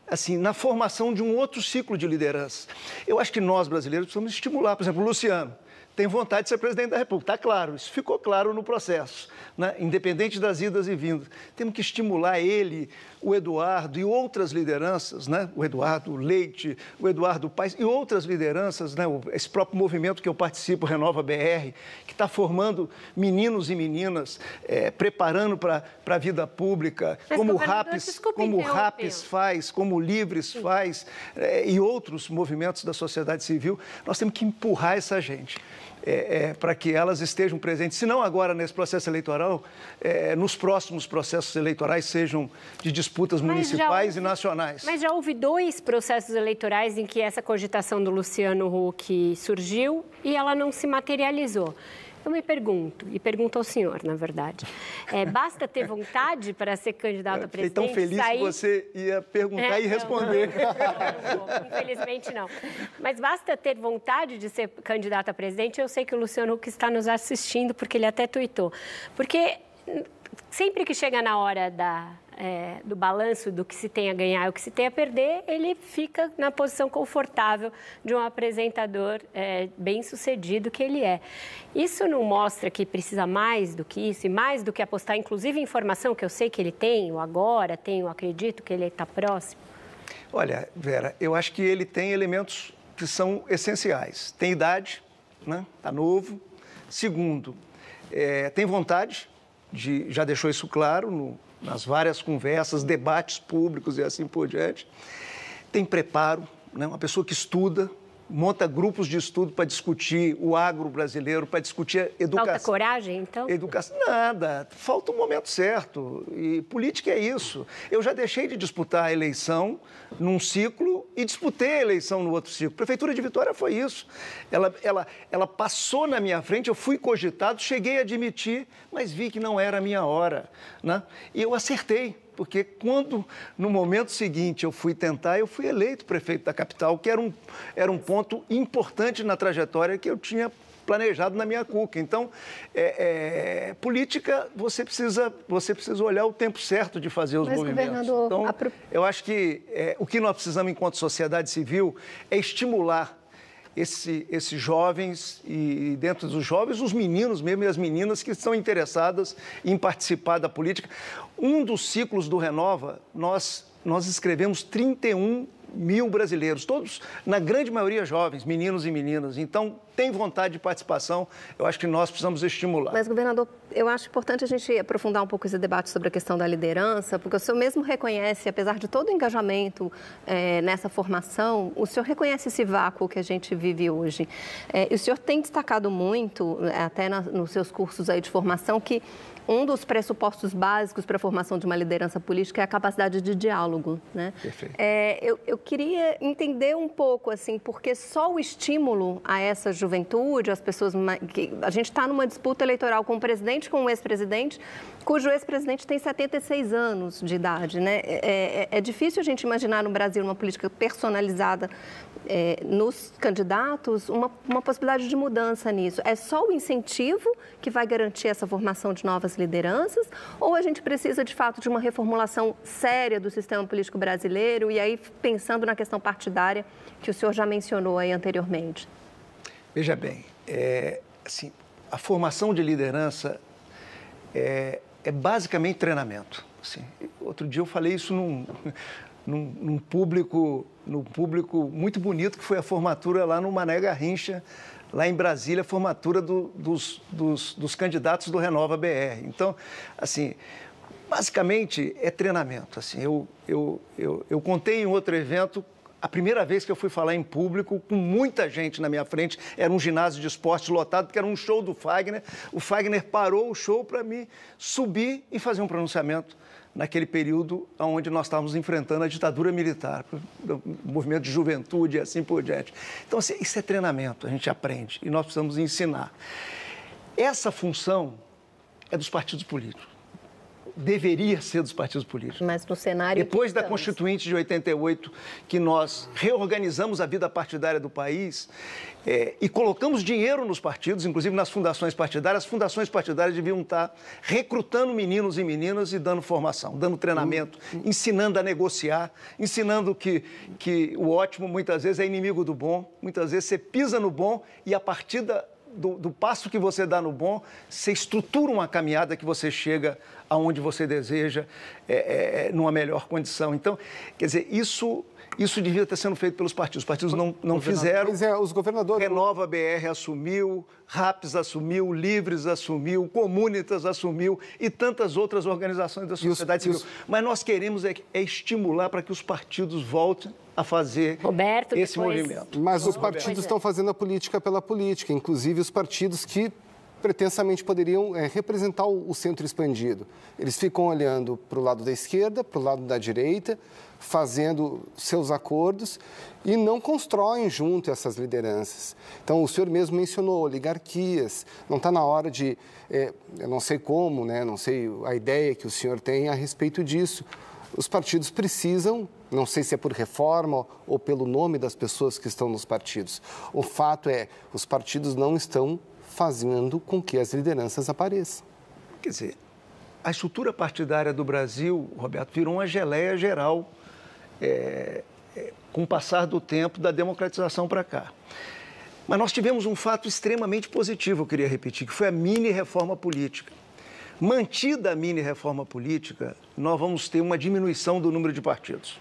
[SPEAKER 3] assim, na formação de um outro ciclo de liderança. Eu acho que nós brasileiros precisamos estimular, por exemplo, o Luciano tem vontade de ser presidente da República. Está claro, isso ficou claro no processo, né? independente das idas e vindas. Temos que estimular ele, o Eduardo e outras lideranças, né? o Eduardo Leite, o Eduardo Paes e outras lideranças, né? esse próprio movimento que eu participo, Renova BR, que está formando meninos e meninas, é, preparando para a vida pública, Mas, como o RAPS, como o RAPS faz, como o Livres faz, é, e outros movimentos da sociedade civil. Nós temos que empurrar essa gente é, é, para que elas estejam presentes, se não agora nesse processo eleitoral, é, nos próximos processos eleitorais, sejam de disputas municipais houve, e nacionais.
[SPEAKER 1] Mas já houve dois processos eleitorais em que essa cogitação do Luciano Huck surgiu e ela não se materializou. Eu me pergunto, e pergunto ao senhor, na verdade, é, basta ter vontade para ser candidato a presidente?
[SPEAKER 3] Fiquei tão feliz sair... que você ia perguntar é, e responder.
[SPEAKER 1] Não, não, não, infelizmente não. Mas basta ter vontade de ser candidato a presidente. Eu sei que o Luciano Huck está nos assistindo, porque ele até tuitou. Porque sempre que chega na hora da, é, do balanço do que se tem a ganhar e o que se tem a perder, ele fica na posição confortável de um apresentador é, bem sucedido que ele é. Isso não mostra que precisa mais do que isso e mais do que apostar, inclusive, em informação que eu sei que ele tem, o agora, tenho, acredito que ele está próximo?
[SPEAKER 3] Olha, Vera, eu acho que ele tem elementos que são essenciais. Tem idade, né? Está novo. Segundo, é, tem vontade, de, já deixou isso claro no, nas várias conversas, debates públicos e assim por diante. Tem preparo, né? uma pessoa que estuda, monta grupos de estudo para discutir o agro brasileiro, para discutir educação.
[SPEAKER 1] Falta coragem, então?
[SPEAKER 3] Educação, nada. Falta o momento certo. E política é isso. Eu já deixei de disputar a eleição num ciclo e disputei a eleição no outro ciclo. Prefeitura de Vitória foi isso. Ela, ela, ela passou na minha frente, eu fui cogitado, cheguei a admitir, mas vi que não era a minha hora. Né? E eu acertei porque quando, no momento seguinte, eu fui tentar, eu fui eleito prefeito da capital, que era um, era um ponto importante na trajetória que eu tinha planejado na minha cuca. Então, é, é, política, você precisa, você precisa olhar o tempo certo de fazer os Mas, movimentos. Então, a... eu acho que é, o que nós precisamos, enquanto sociedade civil, é estimular esse, esses jovens e dentro dos jovens os meninos mesmo e as meninas que estão interessadas em participar da política. Um dos ciclos do Renova, nós, nós escrevemos 31 mil brasileiros, todos, na grande maioria, jovens, meninos e meninas. Então, tem vontade de participação, eu acho que nós precisamos estimular.
[SPEAKER 5] Mas, governador, eu acho importante a gente aprofundar um pouco esse debate sobre a questão da liderança, porque o senhor mesmo reconhece, apesar de todo o engajamento é, nessa formação, o senhor reconhece esse vácuo que a gente vive hoje. É, e o senhor tem destacado muito, até na, nos seus cursos aí de formação, que um dos pressupostos básicos para a formação de uma liderança política é a capacidade de diálogo, né?
[SPEAKER 3] Perfeito.
[SPEAKER 5] É, eu, eu queria entender um pouco, assim, porque só o estímulo a essa juventude, as pessoas... A gente está numa disputa eleitoral com o presidente, com o ex-presidente, cujo ex-presidente tem 76 anos de idade, né? É, é, é difícil a gente imaginar no Brasil uma política personalizada é, nos candidatos uma, uma possibilidade de mudança nisso. É só o incentivo que vai garantir essa formação de novas lideranças? Ou a gente precisa, de fato, de uma reformulação séria do sistema político brasileiro? E aí, pensando na questão partidária que o senhor já mencionou aí anteriormente.
[SPEAKER 3] Veja bem, é, assim, a formação de liderança é, é basicamente treinamento. Assim, outro dia eu falei isso num, num, num, público, num público muito bonito, que foi a formatura lá no Mané Garrincha, lá em Brasília, a formatura do, dos, dos, dos candidatos do Renova BR. Então, assim, basicamente é treinamento. Assim, eu, eu, eu, eu contei em outro evento a primeira vez que eu fui falar em público, com muita gente na minha frente, era um ginásio de esporte lotado, porque era um show do Fagner. O Fagner parou o show para me subir e fazer um pronunciamento naquele período onde nós estávamos enfrentando a ditadura militar, o movimento de juventude e assim por diante. Então, assim, isso é treinamento, a gente aprende e nós precisamos ensinar. Essa função é dos partidos políticos deveria ser dos partidos políticos.
[SPEAKER 5] Mas no cenário.
[SPEAKER 3] Depois da Constituinte de 88, que nós reorganizamos a vida partidária do país é, e colocamos dinheiro nos partidos, inclusive nas fundações partidárias, as fundações partidárias deviam estar recrutando meninos e meninas e dando formação, dando treinamento, ensinando a negociar, ensinando que, que o ótimo muitas vezes é inimigo do bom, muitas vezes você pisa no bom e a partir da, do, do, passo que você dá no bom, você estrutura uma caminhada que você chega aonde você deseja, é, é, é, numa melhor condição. Então, quer dizer, isso, isso devia estar sendo feito pelos partidos. Os partidos não, não fizeram.
[SPEAKER 4] Mas é, os governadores.
[SPEAKER 3] Renova BR assumiu, RAPS assumiu, Livres assumiu, Comunitas assumiu e tantas outras organizações da sociedade civil. Os... Mas nós queremos é, é estimular para que os partidos voltem a fazer
[SPEAKER 1] Roberto,
[SPEAKER 3] esse
[SPEAKER 1] depois...
[SPEAKER 3] movimento.
[SPEAKER 4] Mas os partidos estão fazendo a política pela política, inclusive os partidos que pretensamente poderiam é, representar o, o, centro expandido. Eles ficam olhando para o lado da esquerda, para o lado da direita, fazendo seus acordos e não constroem junto essas lideranças. Então, o senhor mesmo mencionou oligarquias. Não está na hora de, é, eu não sei como, né, não sei a ideia que o senhor tem a respeito disso. Os partidos precisam, não sei se é por reforma ou pelo nome das pessoas que estão nos partidos. O fato é, os partidos não estão fazendo com que as lideranças apareçam.
[SPEAKER 3] Quer dizer, a estrutura partidária do Brasil, Roberto, virou uma geleia geral é, é, com o passar do tempo da democratização para cá. Mas nós tivemos um fato extremamente positivo, eu queria repetir, que foi a mini reforma política. Mantida a mini reforma política, nós vamos ter uma diminuição do número de partidos.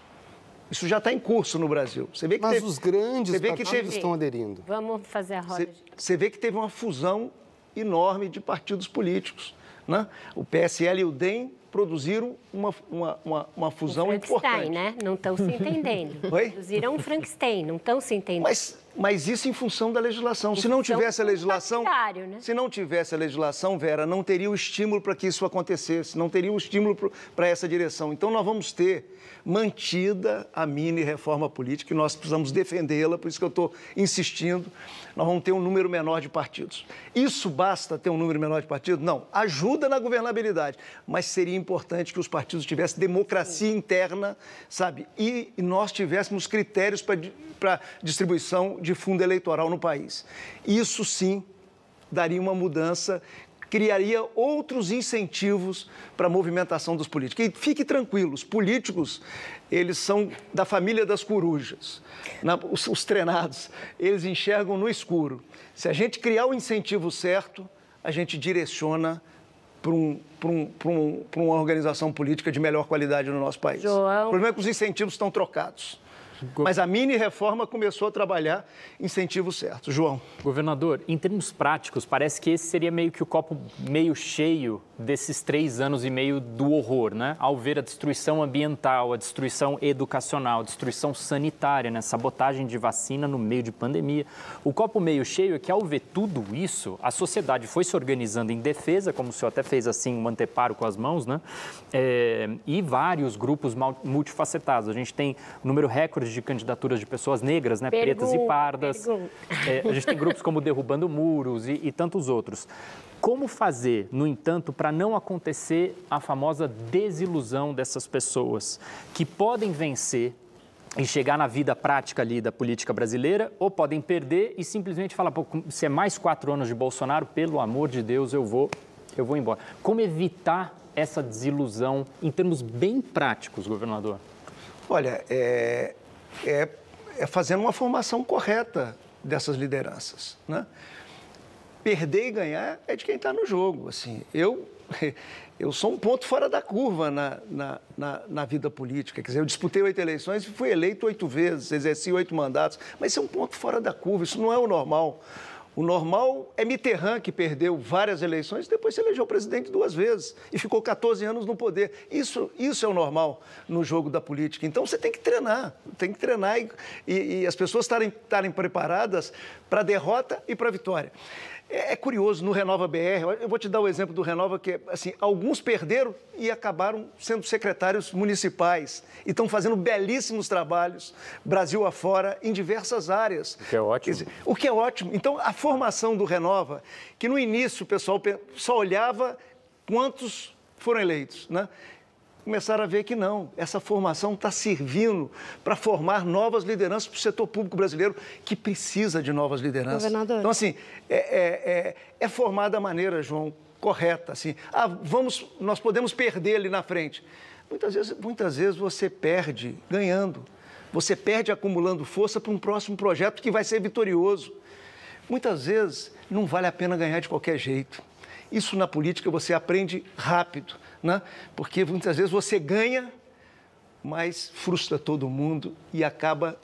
[SPEAKER 3] Isso já está em curso no Brasil.
[SPEAKER 4] Você vê que Mas teve, os grandes partidos teve, estão aderindo.
[SPEAKER 1] Vamos fazer a roda. Você,
[SPEAKER 3] você vê que teve uma fusão enorme de partidos políticos. Né? O PSL e o DEM produziram uma, uma, uma, uma fusão
[SPEAKER 1] um
[SPEAKER 3] importante.
[SPEAKER 1] né? Não estão se entendendo.
[SPEAKER 3] Oi?
[SPEAKER 1] Produziram um Frankenstein, não estão se entendendo.
[SPEAKER 3] Mas, mas isso em função da legislação. Em se não tivesse a legislação,
[SPEAKER 1] né?
[SPEAKER 3] se não tivesse a legislação, Vera, não teria o estímulo para que isso acontecesse, não teria o estímulo para essa direção. Então nós vamos ter mantida a mini reforma política e nós precisamos defendê-la, por isso que eu estou insistindo. Nós vamos ter um número menor de partidos. Isso basta ter um número menor de partidos? Não. Ajuda na governabilidade, mas seria importante que os partidos tivessem democracia interna, sabe? E nós tivéssemos critérios para distribuição de fundo eleitoral no país. Isso sim daria uma mudança criaria outros incentivos para a movimentação dos políticos. E fique tranquilo, os políticos, eles são da família das corujas. Na, os, os treinados, eles enxergam no escuro. Se a gente criar o incentivo certo, a gente direciona para um, um, um, uma organização política de melhor qualidade no nosso país.
[SPEAKER 1] João...
[SPEAKER 3] O problema é que os incentivos estão trocados. Mas a mini reforma começou a trabalhar incentivo certo. João.
[SPEAKER 7] Governador, em termos práticos, parece que esse seria meio que o copo meio cheio desses três anos e meio do horror, né? Ao ver a destruição ambiental, a destruição educacional, a destruição sanitária, né? sabotagem de vacina no meio de pandemia. O copo meio cheio é que, ao ver tudo isso, a sociedade foi se organizando em defesa, como o senhor até fez assim, um anteparo com as mãos, né? É, e vários grupos multifacetados. A gente tem um número recorde de candidaturas de pessoas negras, né, pretas e pardas. É, a gente tem grupos como Derrubando Muros e, e tantos outros. Como fazer, no entanto, para não acontecer a famosa desilusão dessas pessoas que podem vencer e chegar na vida prática ali da política brasileira, ou podem perder e simplesmente falar, se é mais quatro anos de Bolsonaro, pelo amor de Deus, eu vou, eu vou embora. Como evitar essa desilusão em termos bem práticos, governador?
[SPEAKER 3] Olha, é, é, é fazendo uma formação correta dessas lideranças. Né? Perder e ganhar é de quem está no jogo. Assim, eu, eu sou um ponto fora da curva na, na, na, na, vida política. Quer dizer, eu disputei oito eleições e fui eleito oito vezes, exerci oito mandatos, mas isso é um ponto fora da curva, isso não é o normal. O normal é Mitterrand, que perdeu várias eleições, depois se elegeu presidente duas vezes e ficou 14 anos no poder. Isso, isso é o normal no jogo da política. Então você tem que treinar, tem que treinar e, e, e as pessoas estarem preparadas para a derrota e para a vitória. É, é, curioso, no Renova BR, eu vou te dar o exemplo do Renova, que assim, alguns perderam e acabaram sendo secretários municipais e estão fazendo belíssimos trabalhos, Brasil afora, em diversas áreas.
[SPEAKER 7] O que é ótimo.
[SPEAKER 3] Dizer, o que é ótimo. Então, a formação do Renova, que no início o pessoal só olhava quantos foram eleitos, né? Começaram a ver que não, essa formação está servindo para formar novas lideranças para o setor público brasileiro, que precisa de novas lideranças.
[SPEAKER 1] Governador.
[SPEAKER 3] Então, assim, é, é, é, é formar da maneira, João, correta. Assim, ah, vamos, nós podemos perder ali na frente. Muitas vezes, muitas vezes você perde ganhando. Você perde acumulando força para um próximo projeto que vai ser vitorioso. Muitas vezes não vale a pena ganhar de qualquer jeito. Isso na política você aprende rápido né? porque muitas vezes você ganha, mas frustra todo mundo e acaba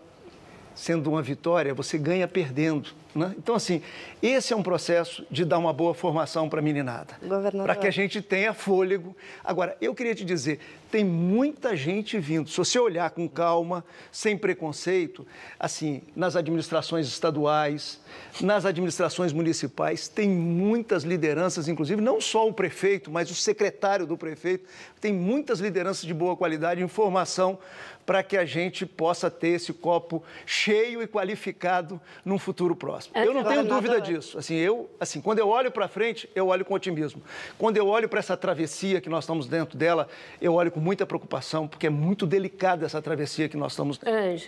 [SPEAKER 3] sendo uma vitória, você ganha perdendo. Né? Então, assim, esse é um processo de dar uma boa formação para a meninada. Para que a gente tenha fôlego. Agora, eu queria te dizer, tem muita gente vindo. Se você olhar com calma, sem preconceito, assim, nas administrações estaduais, nas administrações municipais, tem muitas lideranças, inclusive, não só o prefeito, mas o secretário do prefeito, tem muitas lideranças de boa qualidade em formação para que a gente possa ter esse copo cheio e qualificado num futuro próximo. Eu não tenho dúvida disso. Assim, eu, assim, quando eu olho para frente, eu olho com otimismo. Quando eu olho para essa travessia que nós estamos dentro dela, eu olho com muita preocupação, porque é muito delicada essa travessia que nós estamos.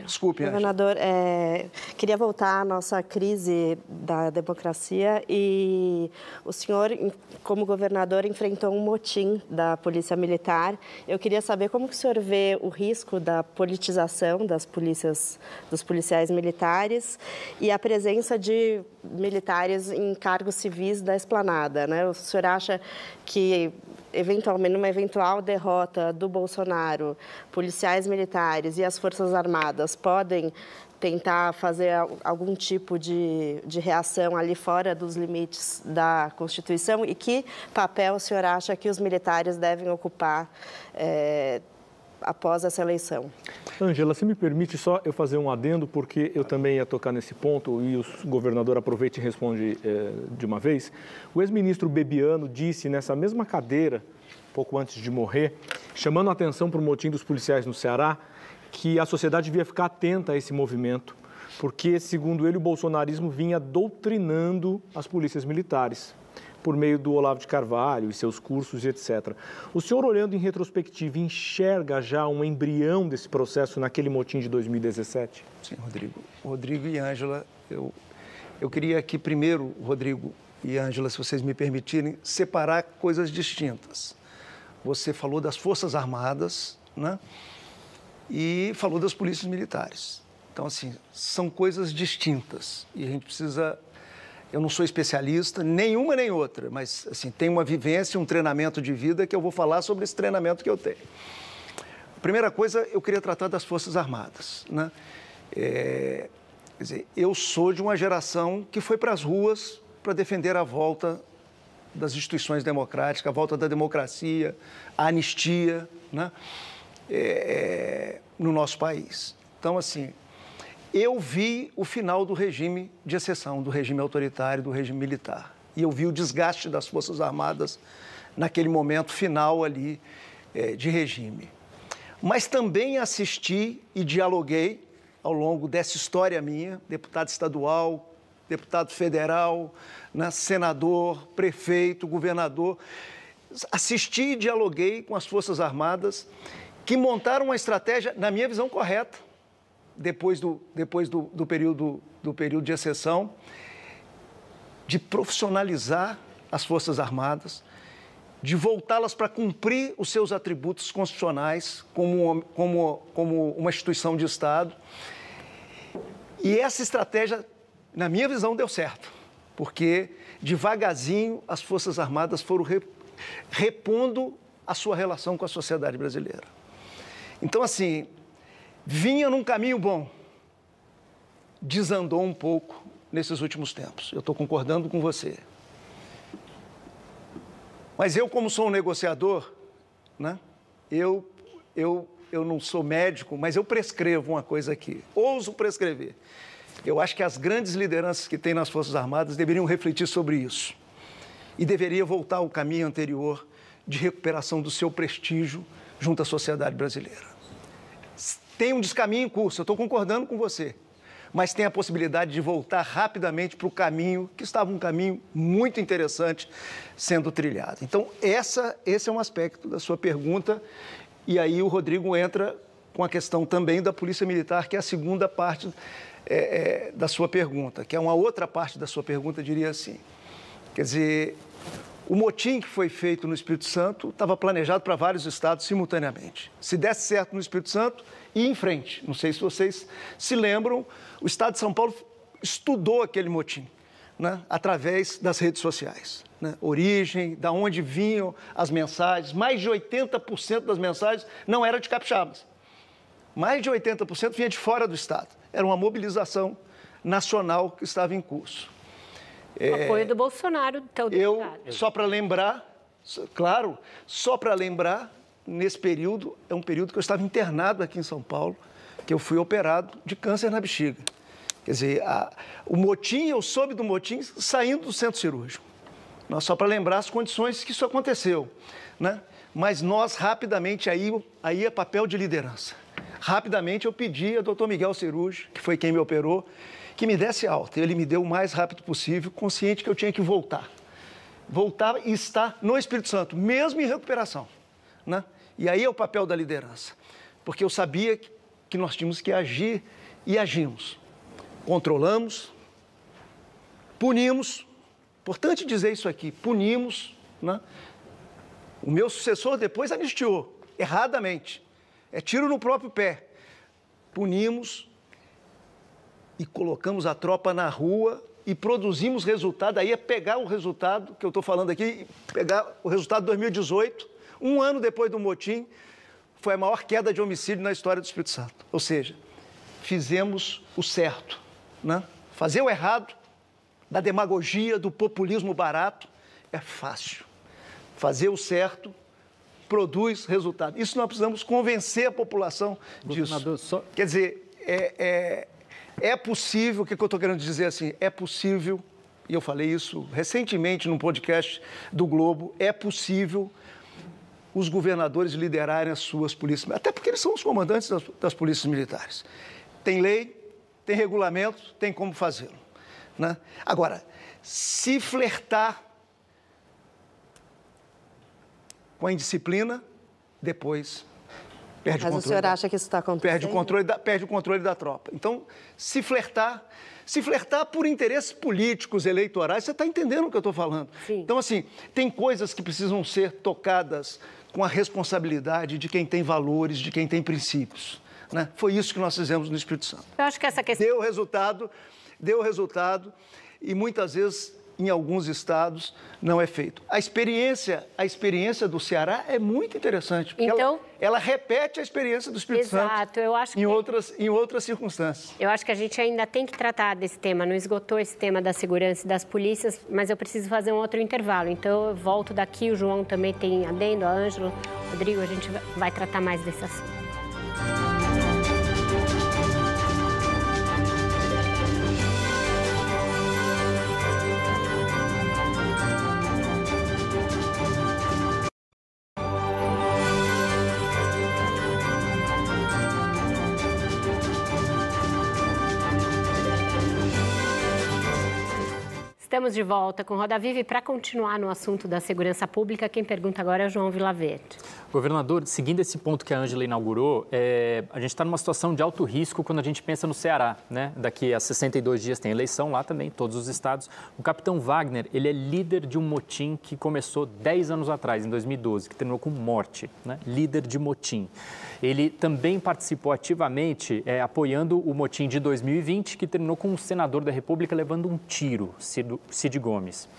[SPEAKER 6] Desculpe. Governador, é, queria voltar à nossa crise da democracia e o senhor, como governador, enfrentou um motim da Polícia Militar. Eu queria saber como que o senhor vê o risco da politização das polícias, dos policiais militares e a presença de militares em cargos civis da esplanada. Né? O senhor acha que, eventualmente, numa eventual derrota do Bolsonaro, policiais militares e as Forças Armadas podem tentar fazer algum tipo de, de reação ali fora dos limites da Constituição? E que papel o senhor acha que os militares devem ocupar é, após essa eleição?
[SPEAKER 8] Angela, se me permite só eu fazer um adendo, porque eu também ia tocar nesse ponto e o governador aproveita e responde é, de uma vez. O ex-ministro Bebiano disse nessa mesma cadeira, pouco antes de morrer, chamando a atenção para o motim dos policiais no Ceará, que a sociedade devia ficar atenta a esse movimento, porque, segundo ele, o bolsonarismo vinha doutrinando as polícias militares por meio do Olavo de Carvalho e seus cursos e etc. O senhor, olhando em retrospectiva, enxerga já um embrião desse processo naquele motim de 2017?
[SPEAKER 3] Sim, Rodrigo. Rodrigo e Ângela, eu, eu queria aqui primeiro, Rodrigo e Ângela, se vocês me permitirem, separar coisas distintas. Você falou das Forças Armadas, né? E falou das polícias militares. Então, assim, são coisas distintas e a gente precisa eu não sou especialista, nenhuma nem outra, mas assim, tem uma vivência, um treinamento de vida que eu vou falar sobre esse treinamento que eu tenho. Primeira coisa, eu queria tratar das Forças Armadas. Né? É, quer dizer, eu sou de uma geração que foi para as ruas para defender a volta das instituições democráticas, a volta da democracia, a anistia né? É, no nosso país. Então, assim, eu vi o final do regime de exceção, do regime autoritário, do regime militar. E eu vi o desgaste das Forças Armadas naquele momento final ali é, de regime. Mas também assisti e dialoguei ao longo dessa história minha, deputado estadual, deputado federal, né, senador, prefeito, governador. Assisti e dialoguei com as Forças Armadas que montaram uma estratégia, na minha visão, correta depois do, depois do, do, período, do período de exceção, de profissionalizar as Forças Armadas, de voltá-las para cumprir os seus atributos constitucionais como, como, como uma instituição de Estado. E essa estratégia, na minha visão, deu certo, porque devagarzinho as Forças Armadas foram repondo a sua relação com a sociedade brasileira. Então, assim, vinha num caminho bom, desandou um pouco nesses últimos tempos. Eu estou concordando com você. Mas eu, como sou um negociador, né, eu, eu, eu não sou médico, mas eu prescrevo uma coisa aqui. Ouso prescrever. Eu acho que as grandes lideranças que tem nas Forças Armadas deveriam refletir sobre isso. E deveria voltar ao caminho anterior de recuperação do seu prestígio junto à sociedade brasileira tem um descaminho em curso, eu estou concordando com você, mas tem a possibilidade de voltar rapidamente para o caminho, que estava um caminho muito interessante sendo trilhado. Então, essa, esse é um aspecto da sua pergunta, e aí o Rodrigo entra com a questão também da Polícia Militar, que é a segunda parte é, é, da sua pergunta, que é uma outra parte da sua pergunta, diria assim. Quer dizer, o motim que foi feito no Espírito Santo estava planejado para vários estados simultaneamente. Se desse certo no Espírito Santo, ia em frente. Não sei se vocês se lembram, o estado de São Paulo estudou aquele motim, né, através das redes sociais. Né, origem, da onde vinham as mensagens. Mais de 80% das mensagens não era de capixabas. Mais de 80% vinha de fora do estado. Era uma mobilização nacional que estava em curso.
[SPEAKER 1] O apoio do Bolsonaro, então,
[SPEAKER 3] Eu, só para lembrar, claro, só para lembrar, nesse período, é um período que eu estava internado aqui em São Paulo, que eu fui operado de câncer na bexiga. Quer dizer, a, o motim, eu soube do motim saindo do centro cirúrgico. Nós, só para lembrar as condições que isso aconteceu. Né? Mas nós, rapidamente, aí, aí é papel de liderança. Rapidamente eu pedi ao doutor Miguel Cirúrgico, que foi quem me operou, que me desse alta. Ele me deu o mais rápido possível, consciente que eu tinha que voltar. Voltar e estar no Espírito Santo, mesmo em recuperação. Né? E aí é o papel da liderança. Porque eu sabia que, nós tínhamos que agir e agimos. Controlamos, punimos, importante dizer isso aqui, punimos, né? O meu sucessor depois anistiou, erradamente. É tiro no próprio pé. Punimos, e colocamos a tropa na rua e produzimos resultado. Aí é pegar o resultado que eu estou falando aqui, pegar o resultado de 2018, um ano depois do motim, foi a maior queda de homicídio na história do Espírito Santo. Ou seja, fizemos o certo. Né? Fazer o errado, da demagogia, do populismo barato, é fácil. Fazer o certo produz resultado. Isso nós precisamos convencer a população disso. Só... Quer dizer, é, é é possível, o que eu estou querendo dizer assim? É possível, e eu falei isso recentemente num podcast do Globo, é possível os governadores liderarem as suas polícias, até porque eles são os comandantes das, das polícias militares. Tem lei, tem regulamento, tem como fazê-lo. Né? Agora, se flertar com a indisciplina, depois
[SPEAKER 6] Perde Mas o, o senhor da, acha que isso está acontecendo?
[SPEAKER 3] Perde o, controle da, perde o controle da tropa. Então, se flertar, se flertar por interesses políticos, eleitorais, você está entendendo o que eu estou falando. Sim. Então, assim, tem coisas que precisam ser tocadas com a responsabilidade de quem tem valores, de quem tem princípios. Né? Foi isso que nós fizemos no Espírito Santo.
[SPEAKER 1] Eu acho que essa questão...
[SPEAKER 3] Deu resultado, deu resultado, e muitas vezes em alguns estados não é feito. A experiência, a experiência do Ceará é muito interessante. Então, ela, ela, repete a experiência do Espírito
[SPEAKER 1] exato,
[SPEAKER 3] Santo
[SPEAKER 1] eu acho
[SPEAKER 3] em, que, outras, em outras circunstâncias.
[SPEAKER 1] Eu acho que a gente ainda tem que tratar desse tema. Não esgotou esse tema da segurança e das polícias, mas eu preciso fazer um outro intervalo. Então, eu volto daqui. O João também tem adendo, a Ângelo, Rodrigo, a gente vai tratar mais desse assunto. Estamos de volta com Roda Viva para continuar no assunto da segurança pública, quem pergunta agora é João Vilaverde.
[SPEAKER 7] Governador, seguindo esse ponto que a Ângela inaugurou, é, a gente está numa situação de alto risco quando a gente pensa no Ceará. Né? Daqui a 62 dias tem eleição lá também, todos os estados. O capitão Wagner, ele é líder de um motim que começou 10 anos atrás, em 2012, que terminou com morte. Né? Líder de motim. Ele também participou ativamente é, apoiando o motim de 2020, que terminou com um senador da República levando um tiro, Cid Gomes.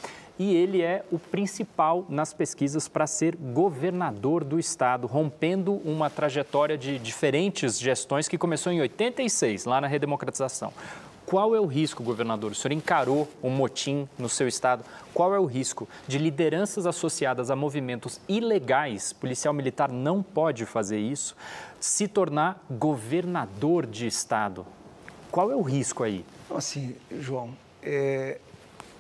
[SPEAKER 7] E ele é o principal nas pesquisas para ser governador do estado, rompendo uma trajetória de diferentes gestões que começou em 86, lá na redemocratização. Qual é o risco, governador? O senhor encarou um motim no seu estado. Qual é o risco de lideranças associadas a movimentos ilegais? Policial militar não pode fazer isso. Se tornar governador de estado. Qual é o risco aí?
[SPEAKER 3] Assim, João, é,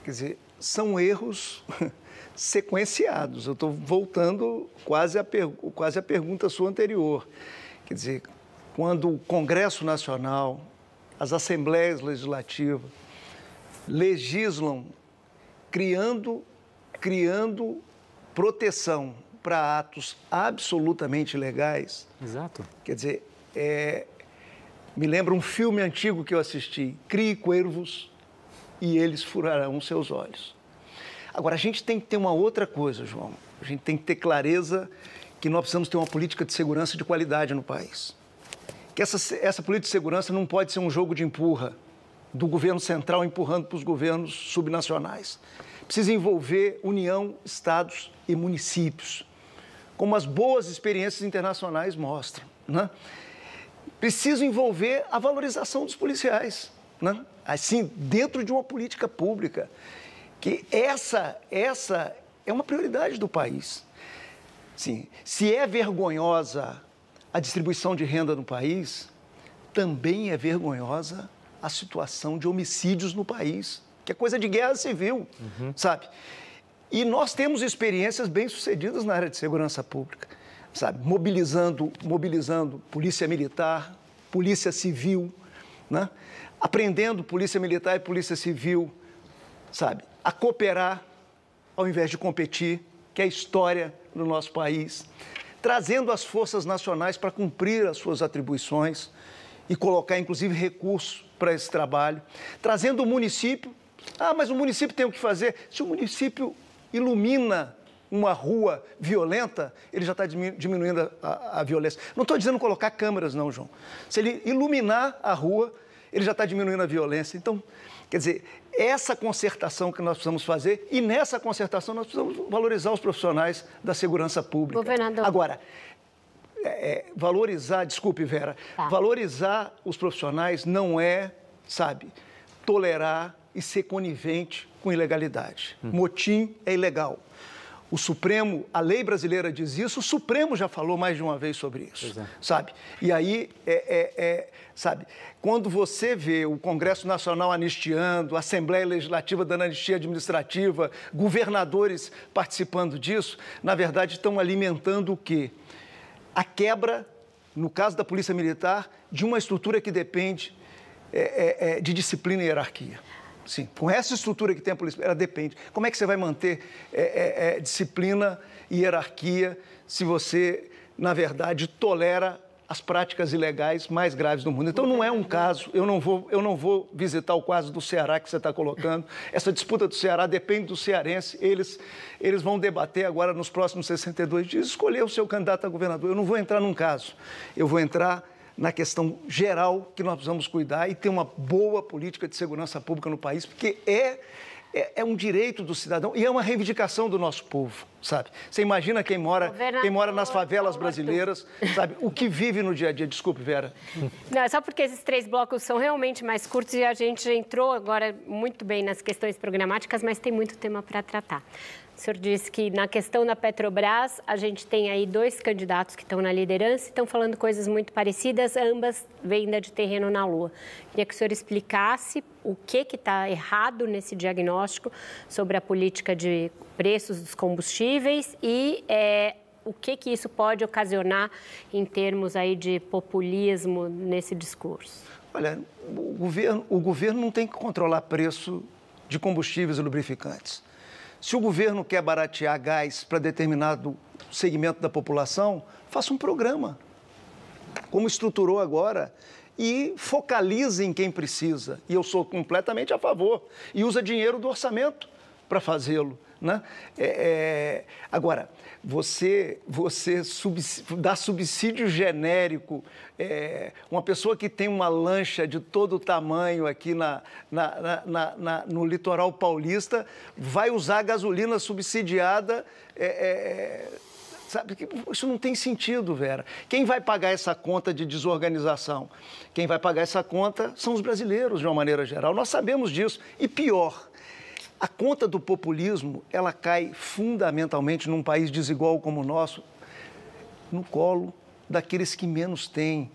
[SPEAKER 3] quer dizer, são erros sequenciados. Eu estou voltando quase a, quase a pergunta sua anterior. Quer dizer, quando o Congresso Nacional, as assembleias legislativas legislam criando, criando proteção para atos absolutamente legais.
[SPEAKER 7] Exato.
[SPEAKER 3] Quer dizer, é, me lembra um filme antigo que eu assisti, Crie Cuervos e eles furarão seus olhos. Agora, a gente tem que ter uma outra coisa, João. A gente tem que ter clareza que nós precisamos ter uma política de segurança de qualidade no país que essa, essa política de segurança não pode ser um jogo de empurra do governo central empurrando para os governos subnacionais. Precisa envolver União, estados e municípios, como as boas experiências internacionais mostram. Né? Precisa envolver a valorização dos policiais, né? assim, dentro de uma política pública, que essa, essa é uma prioridade do país. Sim, se é vergonhosa a distribuição de renda no país, também é vergonhosa a situação de homicídios no país, que é coisa de guerra civil, uhum. sabe? E nós temos experiências bem-sucedidas na área de segurança pública. sabe, mobilizando, mobilizando polícia militar, polícia civil, né? Aprendendo polícia militar e polícia civil, sabe, a cooperar ao invés de competir, que é a história do nosso país, trazendo as forças nacionais para cumprir as suas atribuições e colocar, inclusive, recursos para esse trabalho, trazendo o município. Ah, mas o município tem o que fazer. Se o município ilumina uma rua violenta, ele já está diminuindo a, a, violência. Não estou dizendo colocar câmeras, não, João. Se ele iluminar a rua, ele já está diminuindo a violência. Então, quer dizer, essa concertação que nós precisamos fazer e nessa concertação nós precisamos valorizar os profissionais da segurança pública.
[SPEAKER 1] Governador.
[SPEAKER 3] Agora, é, é valorizar, desculpe, Vera, tá. valorizar os profissionais não é, sabe, tolerar e ser conivente com ilegalidade. Hum. Motim é ilegal. O Supremo, a lei brasileira diz isso, o Supremo já falou mais de uma vez sobre isso, é. sabe? E aí, é, é, é, sabe, quando você vê o Congresso Nacional anistiando, a Assembleia Legislativa dando anistia administrativa, governadores participando disso, na verdade estão alimentando o quê? A quebra, no caso da Polícia Militar, de uma estrutura que depende é, é, de disciplina e hierarquia. Sim, com essa estrutura que tem a polícia, ela depende. Como é que você vai manter é, é, é, disciplina e hierarquia se você, na verdade, tolera as práticas ilegais mais graves do mundo. Então não é um caso, eu não vou, eu não vou visitar o caso do Ceará que você está colocando. Essa disputa do Ceará depende do cearense. Eles, eles vão debater agora nos próximos 62 dias, escolher o seu candidato a governador. Eu não vou entrar num caso, eu vou entrar na questão geral que nós precisamos cuidar e ter uma boa política de segurança pública no país, porque é, é, é, um direito do cidadão e é uma reivindicação do nosso povo, sabe? Você imagina quem mora, quem mora nas favelas brasileiras, sabe? O que vive no dia a dia. Desculpe, Vera.
[SPEAKER 1] Não, é só porque esses três blocos são realmente mais curtos e a gente entrou agora muito bem nas questões programáticas, mas tem muito tema para tratar. O senhor disse que na questão da Petrobras, a gente tem aí dois candidatos que estão na liderança e estão falando coisas muito parecidas, ambas venda de terreno na Lua. Queria que o senhor explicasse o que está errado nesse diagnóstico sobre a política de preços dos combustíveis e é, o que, que isso pode ocasionar em termos aí de populismo nesse discurso.
[SPEAKER 3] Olha, o governo, o governo não tem que controlar preço de combustíveis e lubrificantes. Se o governo quer baratear gás para determinado segmento da população, faça um programa, como estruturou agora, e focalize em quem precisa. E eu sou completamente a favor. E usa dinheiro do orçamento para fazê-lo. Né? É, é, agora, você, você subsídio, dá subsídio genérico, é, uma pessoa que tem uma lancha de todo tamanho aqui na, na, na, na no litoral paulista, vai usar gasolina subsidiada. É, é, sabe, isso não tem sentido, Vera. Quem vai pagar essa conta de desorganização? Quem vai pagar essa conta são os brasileiros, de uma maneira geral. Nós sabemos disso. E pior, a conta do populismo, ela cai fundamentalmente num país desigual como o nosso, no colo daqueles que menos têm,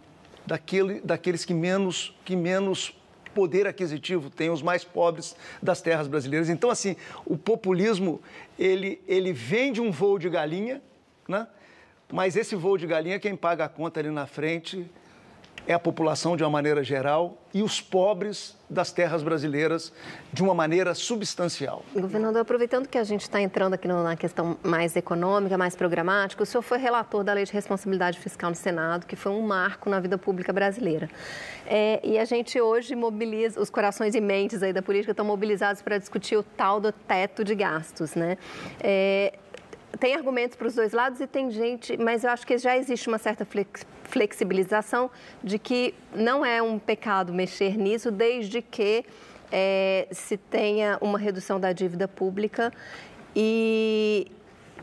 [SPEAKER 3] daquele, daqueles que menos, que menos poder aquisitivo têm, os mais pobres das terras brasileiras. Então, assim, o populismo, ele, ele vende um voo de galinha, né? mas esse voo de galinha, quem paga a conta ali na frente é a população de uma maneira geral e os pobres das terras brasileiras de uma maneira substancial.
[SPEAKER 5] Governador, aproveitando que a gente está entrando aqui na questão mais econômica, mais programática, o senhor foi relator da Lei de Responsabilidade Fiscal no Senado, que foi um marco na vida pública brasileira. É, e a gente hoje mobiliza, os corações e mentes aí da política estão mobilizados para discutir o tal do teto de gastos, né? É, tem argumentos para os dois lados e tem gente, mas eu acho que já existe uma certa flexibilização de que não é um pecado mexer nisso, desde que é, se tenha uma redução da dívida pública. E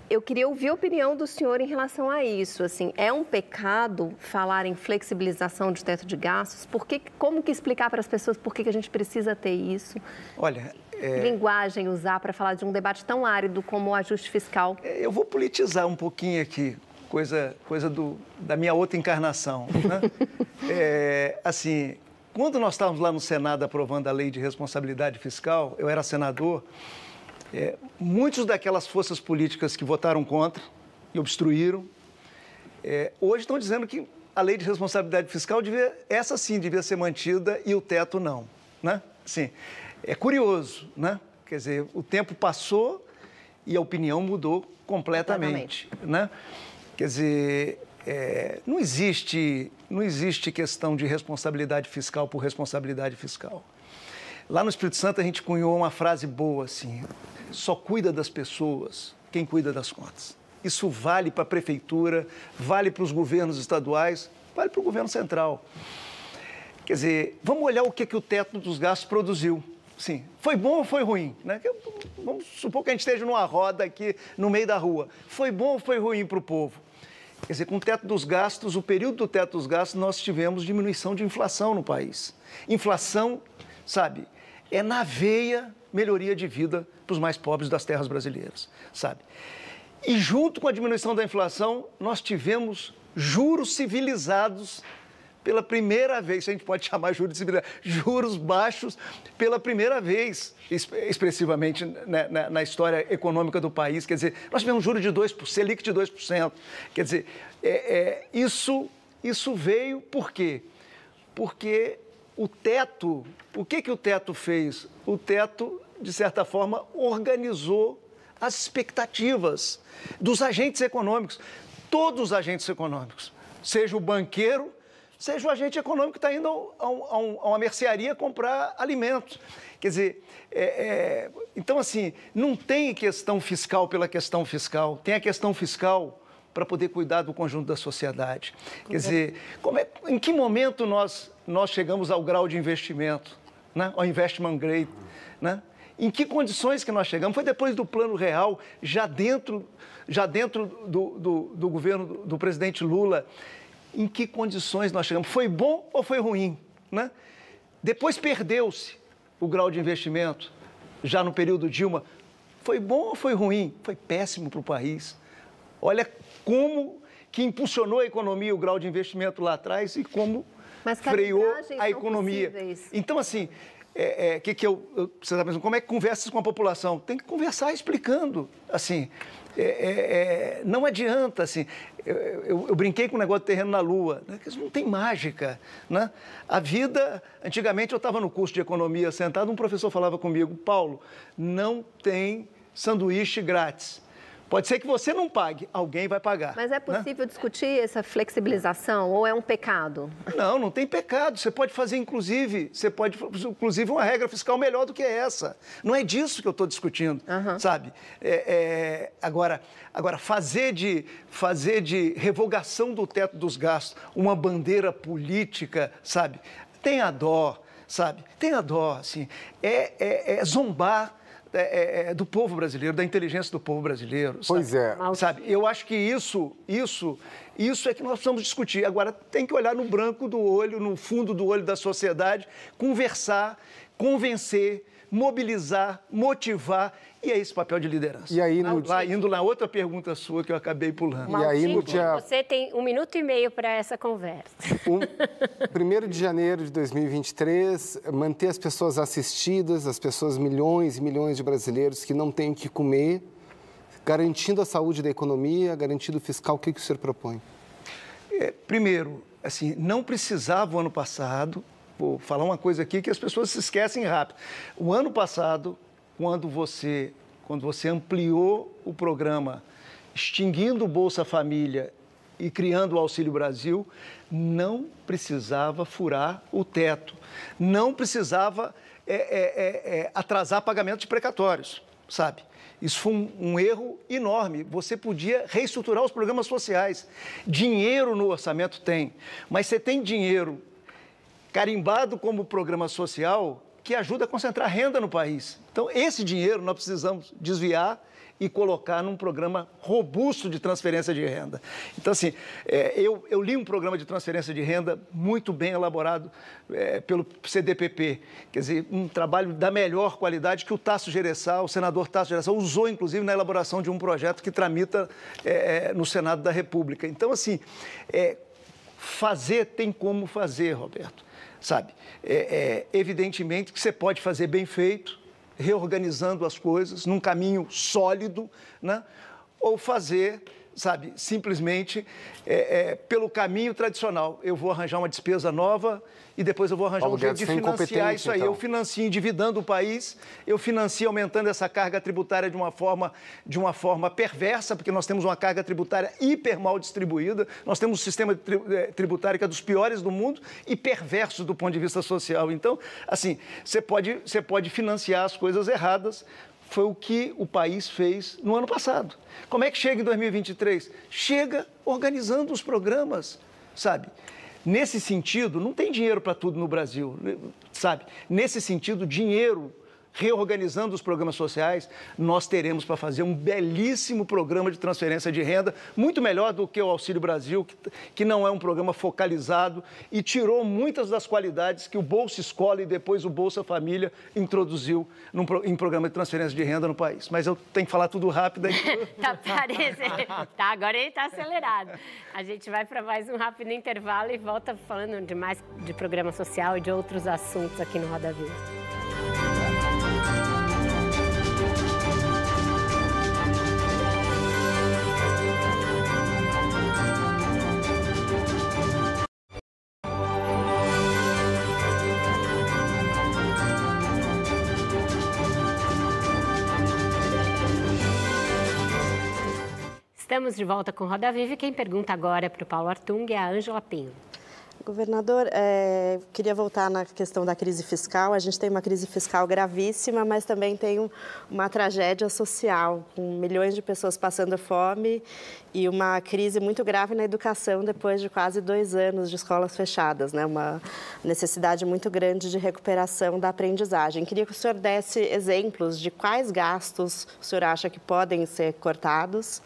[SPEAKER 5] eu queria ouvir a opinião do senhor em relação a isso. Assim, é um pecado falar em flexibilização de teto de gastos? Por que, como que explicar para as pessoas por que, que a gente precisa ter isso?
[SPEAKER 3] Olha,
[SPEAKER 5] é... linguagem usar para falar de um debate tão árido como o ajuste fiscal?
[SPEAKER 3] É, eu vou politizar um pouquinho aqui, coisa, coisa do, da minha outra encarnação. Né? é, assim, quando nós estávamos lá no Senado aprovando a lei de responsabilidade fiscal, eu era senador, é, muitos daquelas forças políticas que votaram contra e obstruíram É, hoje estão dizendo que a lei de responsabilidade fiscal, devia, essa sim devia ser mantida e o teto não. Né? Sim, é curioso, né? Quer dizer, o tempo passou e a opinião mudou completamente, né? Quer dizer, é, não, existe, não existe questão de responsabilidade fiscal por responsabilidade fiscal. Lá no Espírito Santo a gente cunhou uma frase boa assim: só cuida das pessoas quem cuida das contas. Isso vale para a prefeitura, vale para os governos estaduais, vale para o governo central. Quer dizer, vamos olhar o que, que o teto dos gastos produziu. Sim, foi bom ou foi ruim? Né? Vamos supor que a gente esteja numa roda aqui no meio da rua. Foi bom ou foi ruim para o povo? Quer dizer, com o teto dos gastos, o período do teto dos gastos, nós tivemos diminuição de inflação no país. Inflação, sabe, é na veia melhoria de vida para os mais pobres das terras brasileiras, sabe? E junto com a diminuição da inflação, nós tivemos juros civilizados pela primeira vez, se a gente pode chamar juros civilizados, juros baixos pela primeira vez, expressivamente na, na, na, história econômica do país. Quer dizer, nós tivemos juros de 2%, Selic de 2%. Quer dizer, é, é, isso, isso veio por quê? Porque o teto, o que, que o teto fez? O teto, de certa forma, organizou as expectativas dos agentes econômicos, todos os agentes econômicos, seja o banqueiro, seja o agente econômico que está indo a, a, a, uma mercearia comprar alimentos. Quer dizer, é, é, então, assim, não tem questão fiscal pela questão fiscal, tem a questão fiscal para poder cuidar do conjunto da sociedade. Quer dizer, é, em que momento nós, nós chegamos ao grau de investimento, né? ao investment grade, né? Em que condições que nós chegamos? Foi depois do plano real, já dentro, já dentro do, do, do governo do, do presidente Lula. Em que condições nós chegamos? Foi bom ou foi ruim? Né? Depois perdeu-se o grau de investimento, já no período Dilma. Foi bom ou foi ruim? Foi péssimo para o país. Olha como que impulsionou a economia, o grau de investimento lá atrás e como freou a economia. Então, assim, é, é, que, que eu, eu, você está pensando, como é que conversa com a população? Tem que conversar explicando, assim, é, é, é não adianta, assim, eu, eu, eu, brinquei com o negócio de terreno na Lua, né? isso não tem mágica, né? A vida, antigamente eu estava no curso de economia sentado, um professor falava comigo, Paulo, não tem sanduíche grátis. Pode ser que você não pague, alguém vai pagar.
[SPEAKER 5] Mas é né? possível né? discutir essa flexibilização ou é um pecado?
[SPEAKER 3] Não, não tem pecado. Você pode fazer, inclusive, você pode, inclusive, uma regra fiscal melhor do que essa. Não é disso que eu estou discutindo, uhum. sabe? É, é, agora, agora fazer de, fazer de revogação do teto dos gastos uma bandeira política, sabe? Tenha dó, sabe? Tenha dó, assim. É, é, é zombar é, é, é, do povo brasileiro, da inteligência do povo brasileiro.
[SPEAKER 4] Pois
[SPEAKER 3] sabe? é. Sabe, eu acho que isso, isso, isso é que nós precisamos discutir. Agora, tem que olhar no branco do olho, no fundo do olho da sociedade, conversar, convencer, mobilizar, motivar e é esse papel de liderança.
[SPEAKER 4] E aí, no
[SPEAKER 3] Lá, indo na outra pergunta sua que eu acabei pulando.
[SPEAKER 1] e aí, no dia... Você tem um minuto e meio para essa conversa. Um,
[SPEAKER 4] 1 de janeiro de 2023, manter as pessoas assistidas, as pessoas, milhões e milhões de brasileiros que não têm o que comer, garantindo a saúde da economia, garantindo o fiscal, o que, que o senhor propõe?
[SPEAKER 3] É, primeiro, assim, não precisava o ano passado, vou falar uma coisa aqui que as pessoas se esquecem rápido. O ano passado, quando você, quando você ampliou o programa, extinguindo o Bolsa Família e criando o Auxílio Brasil, não precisava furar o teto, não precisava é, é, é, é atrasar pagamento de precatórios, sabe? Isso foi um, um, erro enorme. Você podia reestruturar os programas sociais. Dinheiro no orçamento tem, mas você tem dinheiro carimbado como programa social que ajuda a concentrar renda no país. Então, esse dinheiro nós precisamos desviar e colocar num programa robusto de transferência de renda. Então, assim, é, eu, eu, li um programa de transferência de renda muito bem elaborado é, pelo CDPP, quer dizer, um trabalho da melhor qualidade que o Tasso Geressal, o senador Tasso Geressal, usou, inclusive, na elaboração de um projeto que tramita é, é no Senado da República. Então, assim, é, fazer tem como fazer, Roberto sabe? É, evidentemente que você pode fazer bem feito, reorganizando as coisas num caminho sólido, né? ou fazer sabe, simplesmente é, é, pelo caminho tradicional. Eu vou arranjar uma despesa nova e depois eu vou arranjar Paulo um jeito de financiar isso aí. Então. Eu financio endividando o país, eu financio aumentando essa carga tributária de uma forma, de uma forma perversa, porque nós temos uma carga tributária hiper mal distribuída, nós temos um sistema é, tributário que é dos piores do mundo e perverso do ponto de vista social. Então, assim, você pode, você pode financiar as coisas erradas foi o que o país fez no ano passado. Como é que chega em 2023? Chega organizando os programas, sabe? Nesse sentido, não tem dinheiro para tudo no Brasil, sabe? Nesse sentido, dinheiro reorganizando os programas sociais, nós teremos para fazer um belíssimo programa de transferência de renda, muito melhor do que o Auxílio Brasil, que, que não é um programa focalizado e tirou muitas das qualidades que o Bolsa Escola e depois o Bolsa Família introduziu num, em programa de transferência de renda no país. Mas eu tenho que falar tudo rápido aí.
[SPEAKER 1] tá parecendo. Tá, agora ele está acelerado. A gente vai para mais um rápido intervalo e volta falando de mais de programa social e de outros assuntos aqui no Roda Viva. Estamos de volta com Roda Viva e quem pergunta agora para o Paulo Artung é a Ângela Pinho.
[SPEAKER 6] Governador, é, queria voltar na questão da crise fiscal. A gente tem uma crise fiscal gravíssima, mas também tem um, uma tragédia social, com milhões de pessoas passando fome e uma crise muito grave na educação depois de quase dois anos de escolas fechadas, né? uma necessidade muito grande de recuperação da aprendizagem. Queria que o senhor desse exemplos de quais gastos o senhor acha que podem ser cortados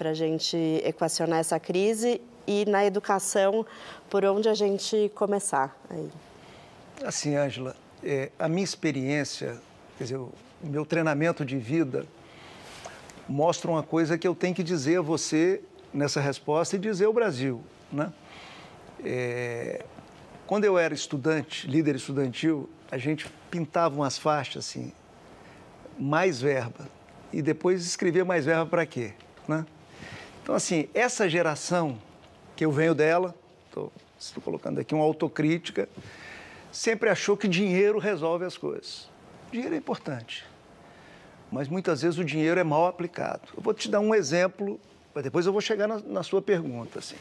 [SPEAKER 6] para a gente equacionar essa crise e na educação, por onde a gente começar? Aí.
[SPEAKER 3] Assim, Ângela, é, a minha experiência, quer dizer, o meu treinamento de vida mostra uma coisa que eu tenho que dizer a você nessa resposta e dizer ao Brasil, né? É, quando eu era estudante, líder estudantil, a gente pintava umas faixas assim, mais verba, e depois escrevia mais verba para quê, né? Então, assim, essa geração que eu venho dela, estou, colocando aqui uma autocrítica, sempre achou que dinheiro resolve as coisas. Dinheiro é importante, mas muitas vezes o dinheiro é mal aplicado. Eu vou te dar um exemplo, mas depois eu vou chegar na, na sua pergunta. Assim.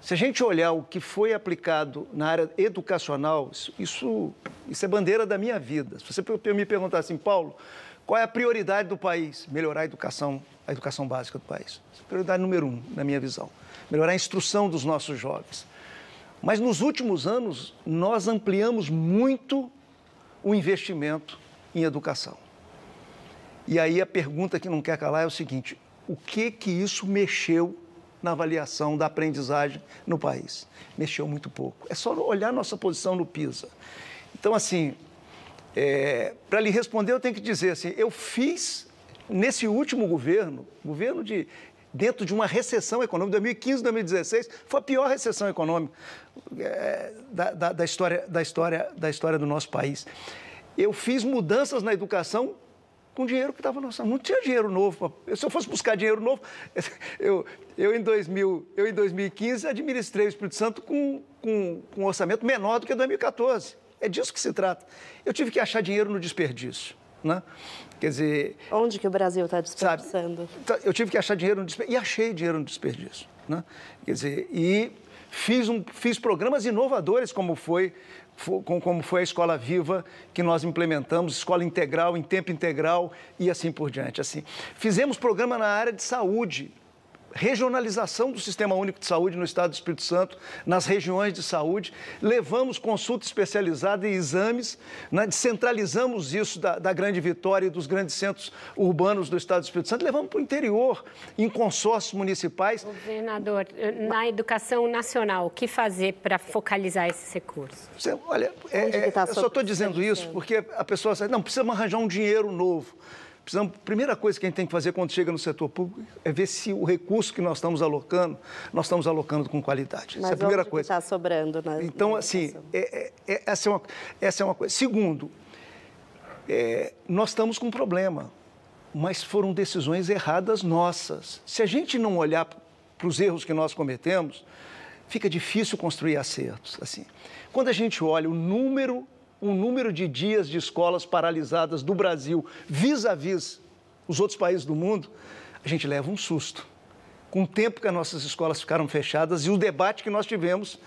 [SPEAKER 3] Se a gente olhar o que foi aplicado na área educacional, isso, isso é bandeira da minha vida. Se você me perguntar assim, Paulo, qual é a prioridade do país? Melhorar a educação, a educação básica do país. É prioridade número um, na minha visão. Melhorar a instrução dos nossos jovens. Mas nos últimos anos, nós ampliamos muito o investimento em educação. E aí a pergunta que não quer calar é o seguinte: o que que isso mexeu na avaliação da aprendizagem no país? Mexeu muito pouco. É só olhar nossa posição no PISA. Então, assim, é, Para lhe responder, eu tenho que dizer assim: eu fiz nesse último governo, governo de dentro de uma recessão econômica, 2015, 2016, foi a pior recessão econômica é, da, da, da, história, da, história, da história do nosso país. Eu fiz mudanças na educação com dinheiro que estava nossa, não tinha dinheiro novo. Se eu fosse buscar dinheiro novo, eu, eu, em, 2000, eu em 2015 administrei o Espírito Santo com, com, com um orçamento menor do que 2014. É disso que se trata. Eu tive que achar dinheiro no desperdício. Né? Quer dizer.
[SPEAKER 6] Onde que o Brasil está desperdiçando?
[SPEAKER 3] Sabe, eu tive que achar dinheiro no desperdício. E achei dinheiro no desperdício. Né? Quer dizer, e fiz, um, fiz programas inovadores, como foi, como foi a Escola Viva, que nós implementamos, escola integral, em tempo integral e assim por diante. Assim. Fizemos programa na área de saúde, regionalização do Sistema Único de Saúde no Estado do Espírito Santo, nas regiões de saúde, levamos consulta especializada e exames, né, descentralizamos isso da, da, grande vitória e dos grandes centros urbanos do Estado do Espírito Santo, levamos para o interior, em consórcios municipais.
[SPEAKER 1] Governador, na educação nacional, o que fazer para focalizar esses recursos?
[SPEAKER 3] Você, olha, é, é, tá eu só estou dizendo isso porque a pessoa diz, não, precisa arranjar um dinheiro novo. Precisamos, primeira coisa que a gente tem que fazer quando chega no setor público é ver se o recurso que nós estamos alocando, nós estamos alocando com qualidade.
[SPEAKER 6] Mas Essa é a primeira coisa. está sobrando
[SPEAKER 3] na Então, assim, é, é, é, essa, é uma, essa é uma coisa. Segundo, é, nós estamos com um problema. mas foram decisões erradas nossas. Se a gente não olhar para os erros que nós cometemos, fica difícil construir acertos. Assim, quando a gente olha o número, o número de dias de escolas paralisadas do Brasil vis-à-vis -vis os outros países do mundo, a gente leva um susto. Com o tempo que as nossas escolas ficaram fechadas e o debate que nós tivemos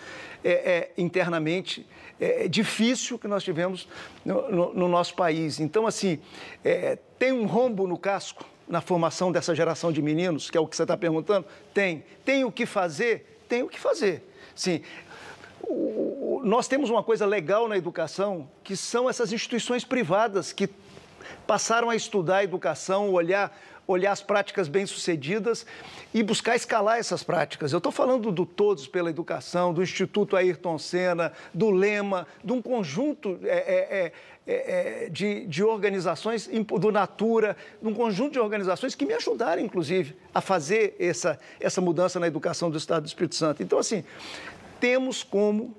[SPEAKER 3] é, é, internamente é, é difícil que nós tivemos no, no, no nosso país. Então, assim, é, tem um rombo no casco na formação dessa geração de meninos, que é o que você está perguntando? Tem. Tem o que fazer? tem o que fazer. Sim, o, nós temos uma coisa legal na educação, que são essas instituições privadas que passaram a estudar a educação, olhar, olhar as práticas bem-sucedidas e buscar escalar essas práticas. Eu estou falando do Todos pela Educação, do Instituto Ayrton Senna, do Lema, de um conjunto é, é, é é, é, de, de organizações, do Natura, um conjunto de organizações que me ajudaram, inclusive, a fazer essa, essa mudança na educação do Estado do Espírito Santo. Então, assim, temos como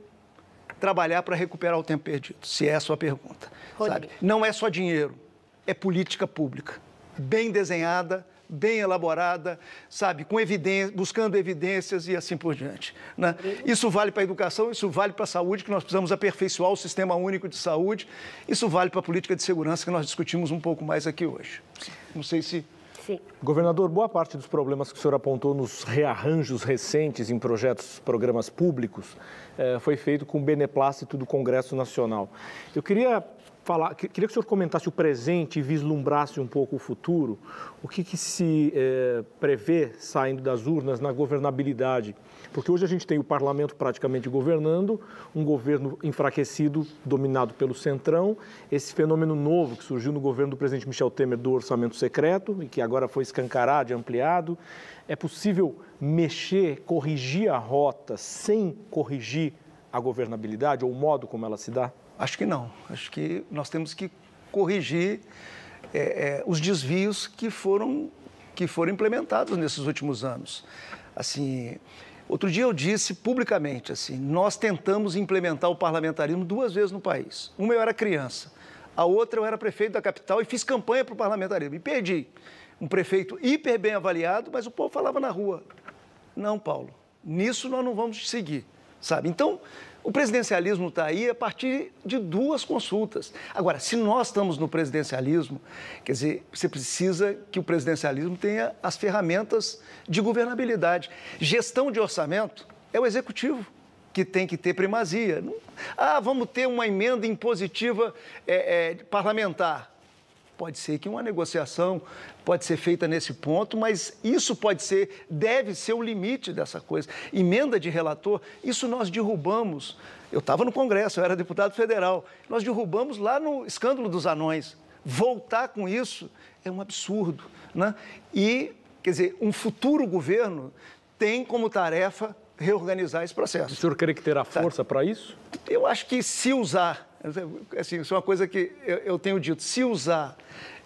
[SPEAKER 3] trabalhar para recuperar o tempo perdido, se é a sua pergunta. Sabe? Não é só dinheiro, é política pública, bem desenhada, bem elaborada, sabe, com evidência, buscando evidências e assim por diante. Né? Isso vale para a educação, isso vale para a saúde, que nós precisamos aperfeiçoar o sistema único de saúde, isso vale para a política de segurança, que nós discutimos um pouco mais aqui hoje. Não sei se
[SPEAKER 8] Sim. Governador, boa parte dos problemas que o senhor apontou nos rearranjos recentes em projetos, programas públicos, eh, foi feito com beneplácito do Congresso Nacional. Eu queria falar, queria que o senhor comentasse o presente e vislumbrasse um pouco o futuro. O que, que se é, prevê saindo das urnas na governabilidade? Porque hoje a gente tem o parlamento praticamente governando, um governo enfraquecido, dominado pelo centrão, esse fenômeno novo que surgiu no governo do presidente Michel Temer do orçamento secreto e que agora foi escancarado e ampliado. É possível mexer, corrigir a rota sem corrigir a governabilidade ou o modo como ela se dá?
[SPEAKER 3] Acho que não. Acho que nós temos que corrigir é, é, os desvios que foram, que foram implementados nesses últimos anos. Assim, outro dia eu disse publicamente assim, nós tentamos implementar o parlamentarismo duas vezes no país. Uma eu era criança, a outra eu era prefeito da capital e fiz campanha para o parlamentarismo e perdi. Um prefeito hiper bem avaliado, mas o povo falava na rua. Não, Paulo, nisso nós não vamos seguir, sabe? Então, o presidencialismo está aí a partir de duas consultas. Agora, se nós estamos no presidencialismo, quer dizer, você precisa que o presidencialismo tenha as ferramentas de governabilidade. Gestão de orçamento é o executivo que tem que ter primazia. Ah, vamos ter uma emenda impositiva é, é, parlamentar. Pode ser que uma negociação pode ser feita nesse ponto, mas isso pode ser, deve ser o limite dessa coisa. Emenda de relator, isso nós derrubamos. Eu estava no Congresso, eu era deputado federal. Nós derrubamos lá no escândalo dos anões. Voltar com isso é um absurdo. Né? E, quer dizer, um futuro governo tem como tarefa reorganizar esse processo.
[SPEAKER 8] O senhor crê que terá força para isso?
[SPEAKER 3] Eu acho que se usar assim, isso é uma coisa que eu, eu tenho dito, se usar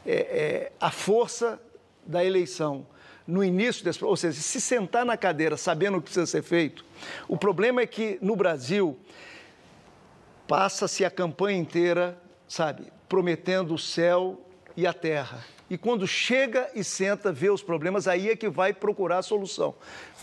[SPEAKER 3] é, é, a força da eleição no início desse, ou seja, se sentar na cadeira sabendo o que precisa ser feito, o problema é que no Brasil passa-se a campanha inteira, sabe, prometendo o céu e a terra. E quando chega e senta, vê os problemas, aí é que vai procurar a solução.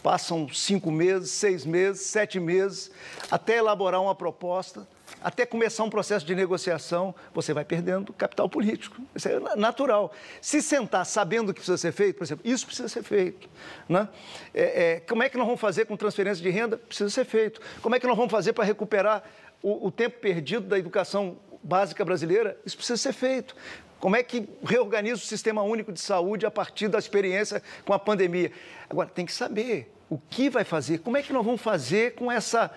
[SPEAKER 3] Passam cinco meses, seis meses, sete meses, até elaborar uma proposta até começar um processo de negociação, você vai perdendo capital político. Isso é natural. Se sentar sabendo o que precisa ser feito, por exemplo, isso precisa ser feito. Né? É, é, como é que nós vamos fazer com transferência de renda? Precisa ser feito. Como é que nós vamos fazer para recuperar o, o tempo perdido da educação básica brasileira? Isso precisa ser feito. Como é que reorganiza o sistema único de saúde a partir da experiência com a pandemia? Agora, tem que saber o que vai fazer, como é que nós vamos fazer com essa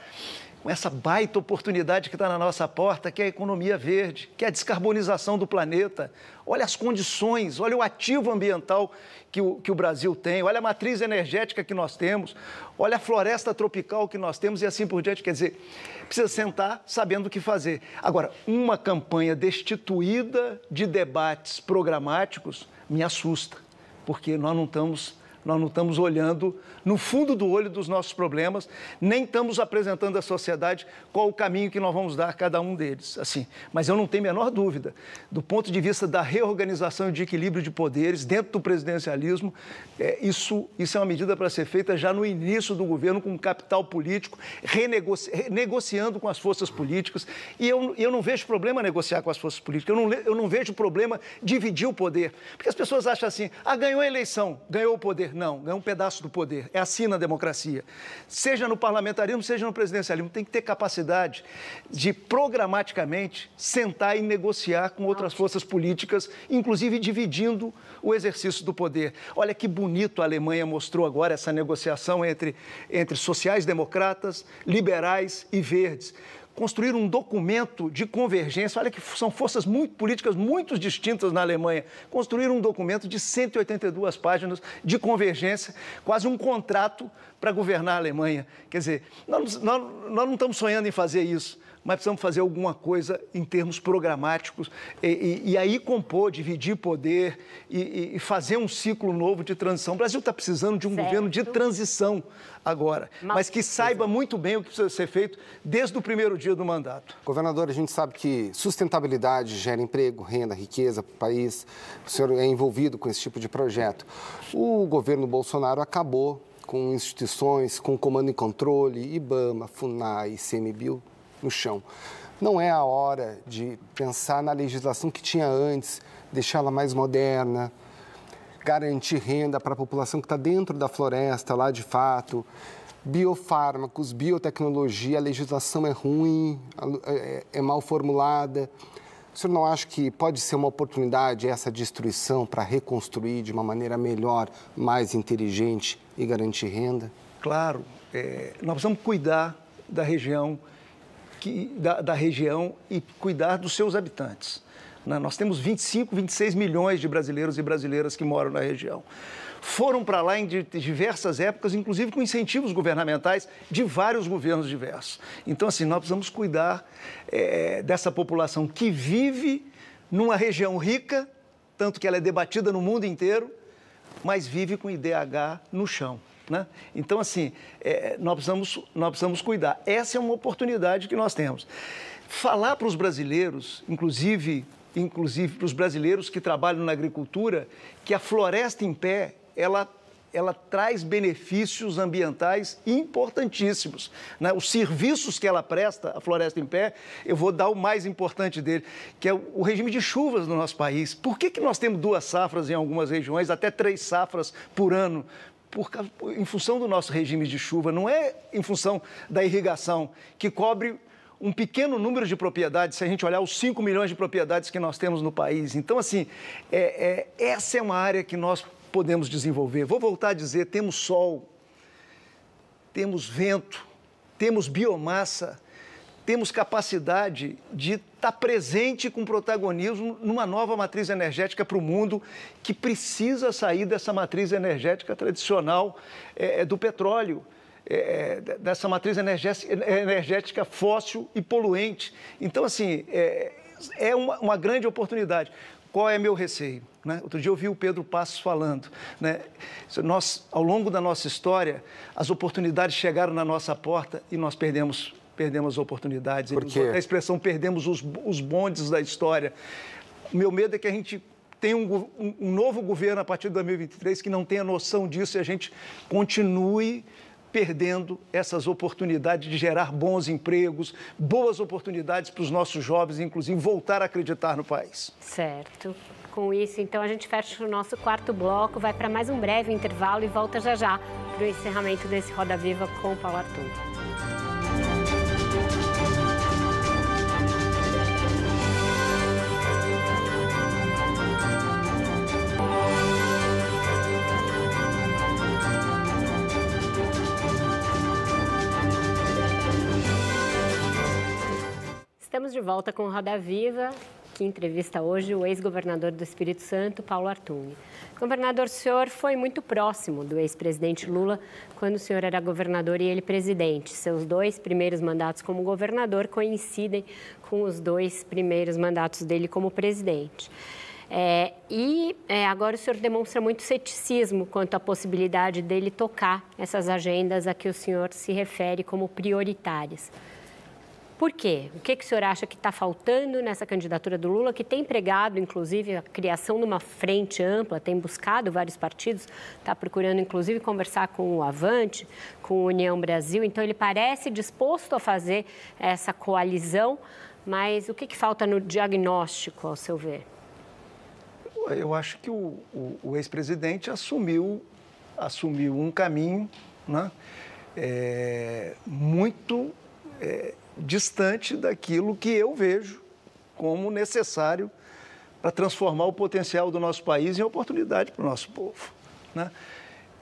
[SPEAKER 3] com essa baita oportunidade que está na nossa porta, que é a economia verde, que é a descarbonização do planeta. Olha as condições, olha o ativo ambiental que o, que o Brasil tem, olha a matriz energética que nós temos, olha a floresta tropical que nós temos e assim por diante. Quer dizer, precisa sentar sabendo o que fazer. Agora, uma campanha destituída de debates programáticos me assusta, porque nós não estamos Nós não estamos olhando no fundo do olho dos nossos problemas, nem estamos apresentando à sociedade qual o caminho que nós vamos dar a cada um deles. Assim, mas eu não tenho a menor dúvida, do ponto de vista da reorganização e de equilíbrio de poderes dentro do presidencialismo, é, isso, isso é uma medida para ser feita já no início do governo, com capital político, renegoci renegociando com as forças políticas. E eu, eu não vejo problema negociar com as forças políticas, eu não, eu não vejo problema dividir o poder. Porque as pessoas acham assim, ah, ganhou a eleição, ganhou o poder. Não, ganhou um pedaço do poder. É assim na democracia. Seja no parlamentarismo, seja no presidencialismo, tem que ter capacidade de programaticamente sentar e negociar com outras forças políticas, inclusive dividindo o exercício do poder. Olha que bonito a Alemanha mostrou agora essa negociação entre, entre sociais-democratas, liberais e verdes construir um documento de convergência. Olha que são forças muito, políticas muito distintas na Alemanha. Construir um documento de 182 páginas de convergência, quase um contrato para governar a Alemanha. Quer dizer, nós, nós, nós não estamos sonhando em fazer isso mas precisamos fazer alguma coisa em termos programáticos e, e, e aí compor, dividir poder e, e, fazer um ciclo novo de transição. O Brasil está precisando de um certo. governo de transição agora, mas, mas que saiba muito bem o que precisa ser feito desde o primeiro dia do mandato.
[SPEAKER 4] Governador, a gente sabe que sustentabilidade gera emprego, renda, riqueza para o país. O senhor é envolvido com esse tipo de projeto. O governo Bolsonaro acabou com instituições, com comando e controle, IBAMA, FUNAI, ICMBio, no chão. Não é a hora de pensar na legislação que tinha antes, deixá-la mais moderna, garantir renda para a população que está dentro da floresta, lá de fato. Biofármacos, biotecnologia, a legislação é ruim, é, é mal formulada. O senhor não acha que pode ser uma oportunidade essa destruição para reconstruir de uma maneira melhor, mais inteligente e garantir renda?
[SPEAKER 3] Claro, é, nós precisamos cuidar da região que, da, da região e cuidar dos seus habitantes. Né? Nós temos 25, 26 milhões de brasileiros e brasileiras que moram na região. Foram para lá em diversas épocas, inclusive com incentivos governamentais de vários governos diversos. Então, assim, nós precisamos cuidar é, dessa população que vive numa região rica, tanto que ela é debatida no mundo inteiro, mas vive com IDH no chão. Né? Então, assim, é, nós, precisamos, nós precisamos cuidar. Essa é uma oportunidade que nós temos. Falar para os brasileiros, inclusive, inclusive para os brasileiros que trabalham na agricultura, que a floresta em pé, ela ela traz benefícios ambientais importantíssimos. Né? Os serviços que ela presta, a Floresta em Pé, eu vou dar o mais importante dele, que é o regime de chuvas no nosso país. Por que, que nós temos duas safras em algumas regiões, até três safras por ano? Por, em função do nosso regime de chuva, não é em função da irrigação, que cobre um pequeno número de propriedades, se a gente olhar os 5 milhões de propriedades que nós temos no país. Então, assim, é, é, essa é uma área que nós podemos desenvolver. Vou voltar a dizer: temos sol, temos vento, temos biomassa, temos capacidade de estar presente com protagonismo numa nova matriz energética para o mundo que precisa sair dessa matriz energética tradicional é, é do petróleo. É, é dessa matriz energética fóssil e poluente. Então, assim, é, é uma, uma grande oportunidade. Qual é meu receio? Né? Outro dia eu ouvi o Pedro Passos falando. Né? Nós, ao longo da nossa história, as oportunidades chegaram na nossa porta e nós perdemos perdemos oportunidades.
[SPEAKER 4] Por quê?
[SPEAKER 3] A expressão perdemos os, os bondes da história. O meu medo é que a gente tenha um, um, um novo governo a partir de 2023 que não tenha noção disso e a gente continue perdendo essas oportunidades de gerar bons empregos, boas oportunidades para os nossos jovens, inclusive voltar a acreditar no país.
[SPEAKER 1] Certo. Com isso, então, a gente fecha o nosso quarto bloco, vai para mais um breve intervalo e volta já já para o encerramento desse Roda Viva com o Paulo Arthur. Estamos de volta com Roda Viva, que entrevista hoje o ex-governador do Espírito Santo, Paulo Artung. Governador, o senhor foi muito próximo do ex-presidente Lula quando o senhor era governador e ele presidente. Seus dois primeiros mandatos como governador coincidem com os dois primeiros mandatos dele como presidente. É, e é, agora o senhor demonstra muito ceticismo quanto à possibilidade dele tocar essas agendas a que o senhor se refere como prioritárias. Por quê? O que, que o senhor acha que está faltando nessa candidatura do Lula, que tem pregado, inclusive, a criação de uma frente ampla, tem buscado vários partidos, está procurando, inclusive, conversar com o Avante, com o União Brasil. Então, ele parece disposto a fazer essa coalizão, mas o que, que falta no diagnóstico, ao seu ver?
[SPEAKER 3] Eu acho que o, o, o ex-presidente assumiu, assumiu um caminho né, é, muito. Distante daquilo que eu vejo como necessário para transformar o potencial do nosso país em oportunidade para o nosso povo. Né?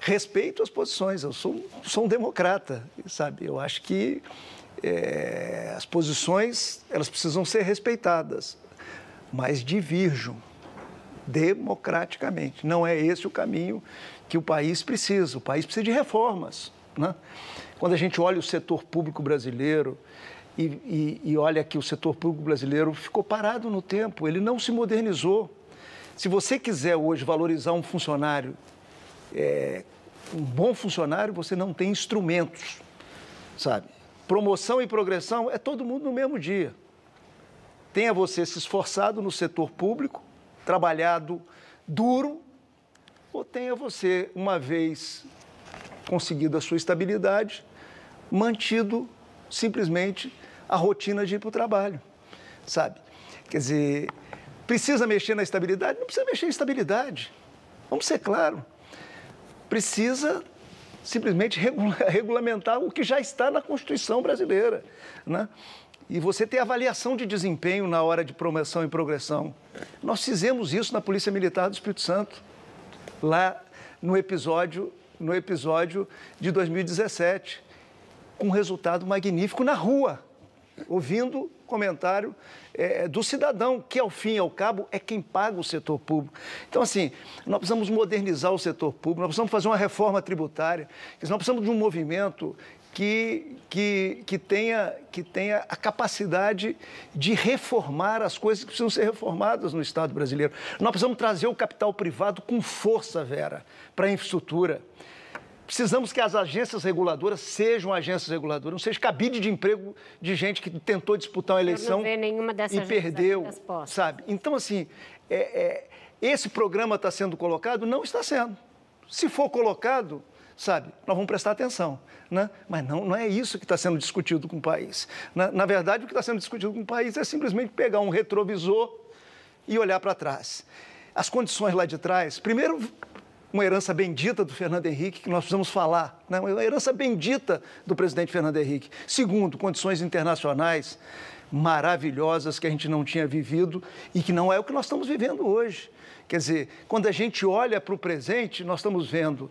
[SPEAKER 3] Respeito as posições, eu sou, sou um democrata, sabe? Eu acho que é, as posições elas precisam ser respeitadas, mas divirjam democraticamente. Não é esse o caminho que o país precisa. O país precisa de reformas. Né? Quando a gente olha o setor público brasileiro, e, e, e olha que o setor público brasileiro ficou parado no tempo, ele não se modernizou. Se você quiser hoje valorizar um funcionário, é, um bom funcionário, você não tem instrumentos, sabe? Promoção e progressão é todo mundo no mesmo dia. Tenha você se esforçado no setor público, trabalhado duro, ou tenha você, uma vez conseguido a sua estabilidade, mantido simplesmente a rotina de ir para o trabalho, sabe? Quer dizer, precisa mexer na estabilidade? Não precisa mexer em estabilidade. Vamos ser claro. Precisa simplesmente regulamentar o que já está na Constituição brasileira, né? E você ter avaliação de desempenho na hora de promoção e progressão. Nós fizemos isso na Polícia Militar do Espírito Santo, lá no episódio, no episódio de 2017, com um resultado magnífico na rua ouvindo comentário é, do cidadão, que ao fim e ao cabo é quem paga o setor público. Então, assim, nós precisamos modernizar o setor público, nós precisamos fazer uma reforma tributária, nós precisamos de um movimento que, que, que, tenha, que tenha a capacidade de reformar as coisas que precisam ser reformadas no Estado brasileiro. Nós precisamos trazer o capital privado com força, Vera, para a infraestrutura. Precisamos que as agências reguladoras sejam agências reguladoras, não seja cabide de emprego de gente que tentou disputar uma eleição e perdeu, sabe? Então, assim, é, é, esse programa está sendo colocado? Não está sendo. Se for colocado, sabe, nós vamos prestar atenção. Né? Mas não, não é isso que está sendo discutido com o país. Na, na verdade, o que está sendo discutido com o país é simplesmente pegar um retrovisor e olhar para trás. As condições lá de trás, primeiro, uma herança bendita do Fernando Henrique, que nós precisamos falar, né? uma herança bendita do presidente Fernando Henrique. Segundo, condições internacionais maravilhosas que a gente não tinha vivido e que não é o que nós estamos vivendo hoje. Quer dizer, quando a gente olha para o presente, nós estamos vendo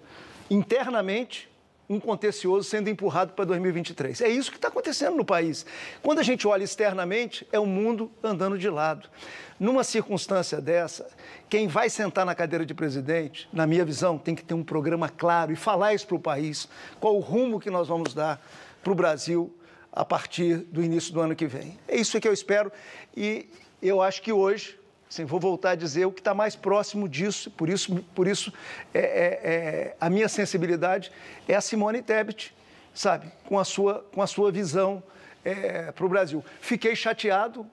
[SPEAKER 3] internamente um contencioso sendo empurrado para 2023. É isso que está acontecendo no país. Quando a gente olha externamente, é o mundo andando de lado. Numa circunstância dessa, quem vai sentar na cadeira de presidente, na minha visão, tem que ter um programa claro e falar isso para o país, qual o rumo que nós vamos dar para o Brasil a partir do início do ano que vem. É isso que eu espero e eu acho que hoje, vou voltar a dizer o que está mais próximo disso, por isso, por isso é, é, é, a minha sensibilidade é a Simone Tebet, sabe, com a sua, com a sua visão é, para o Brasil. Fiquei chateado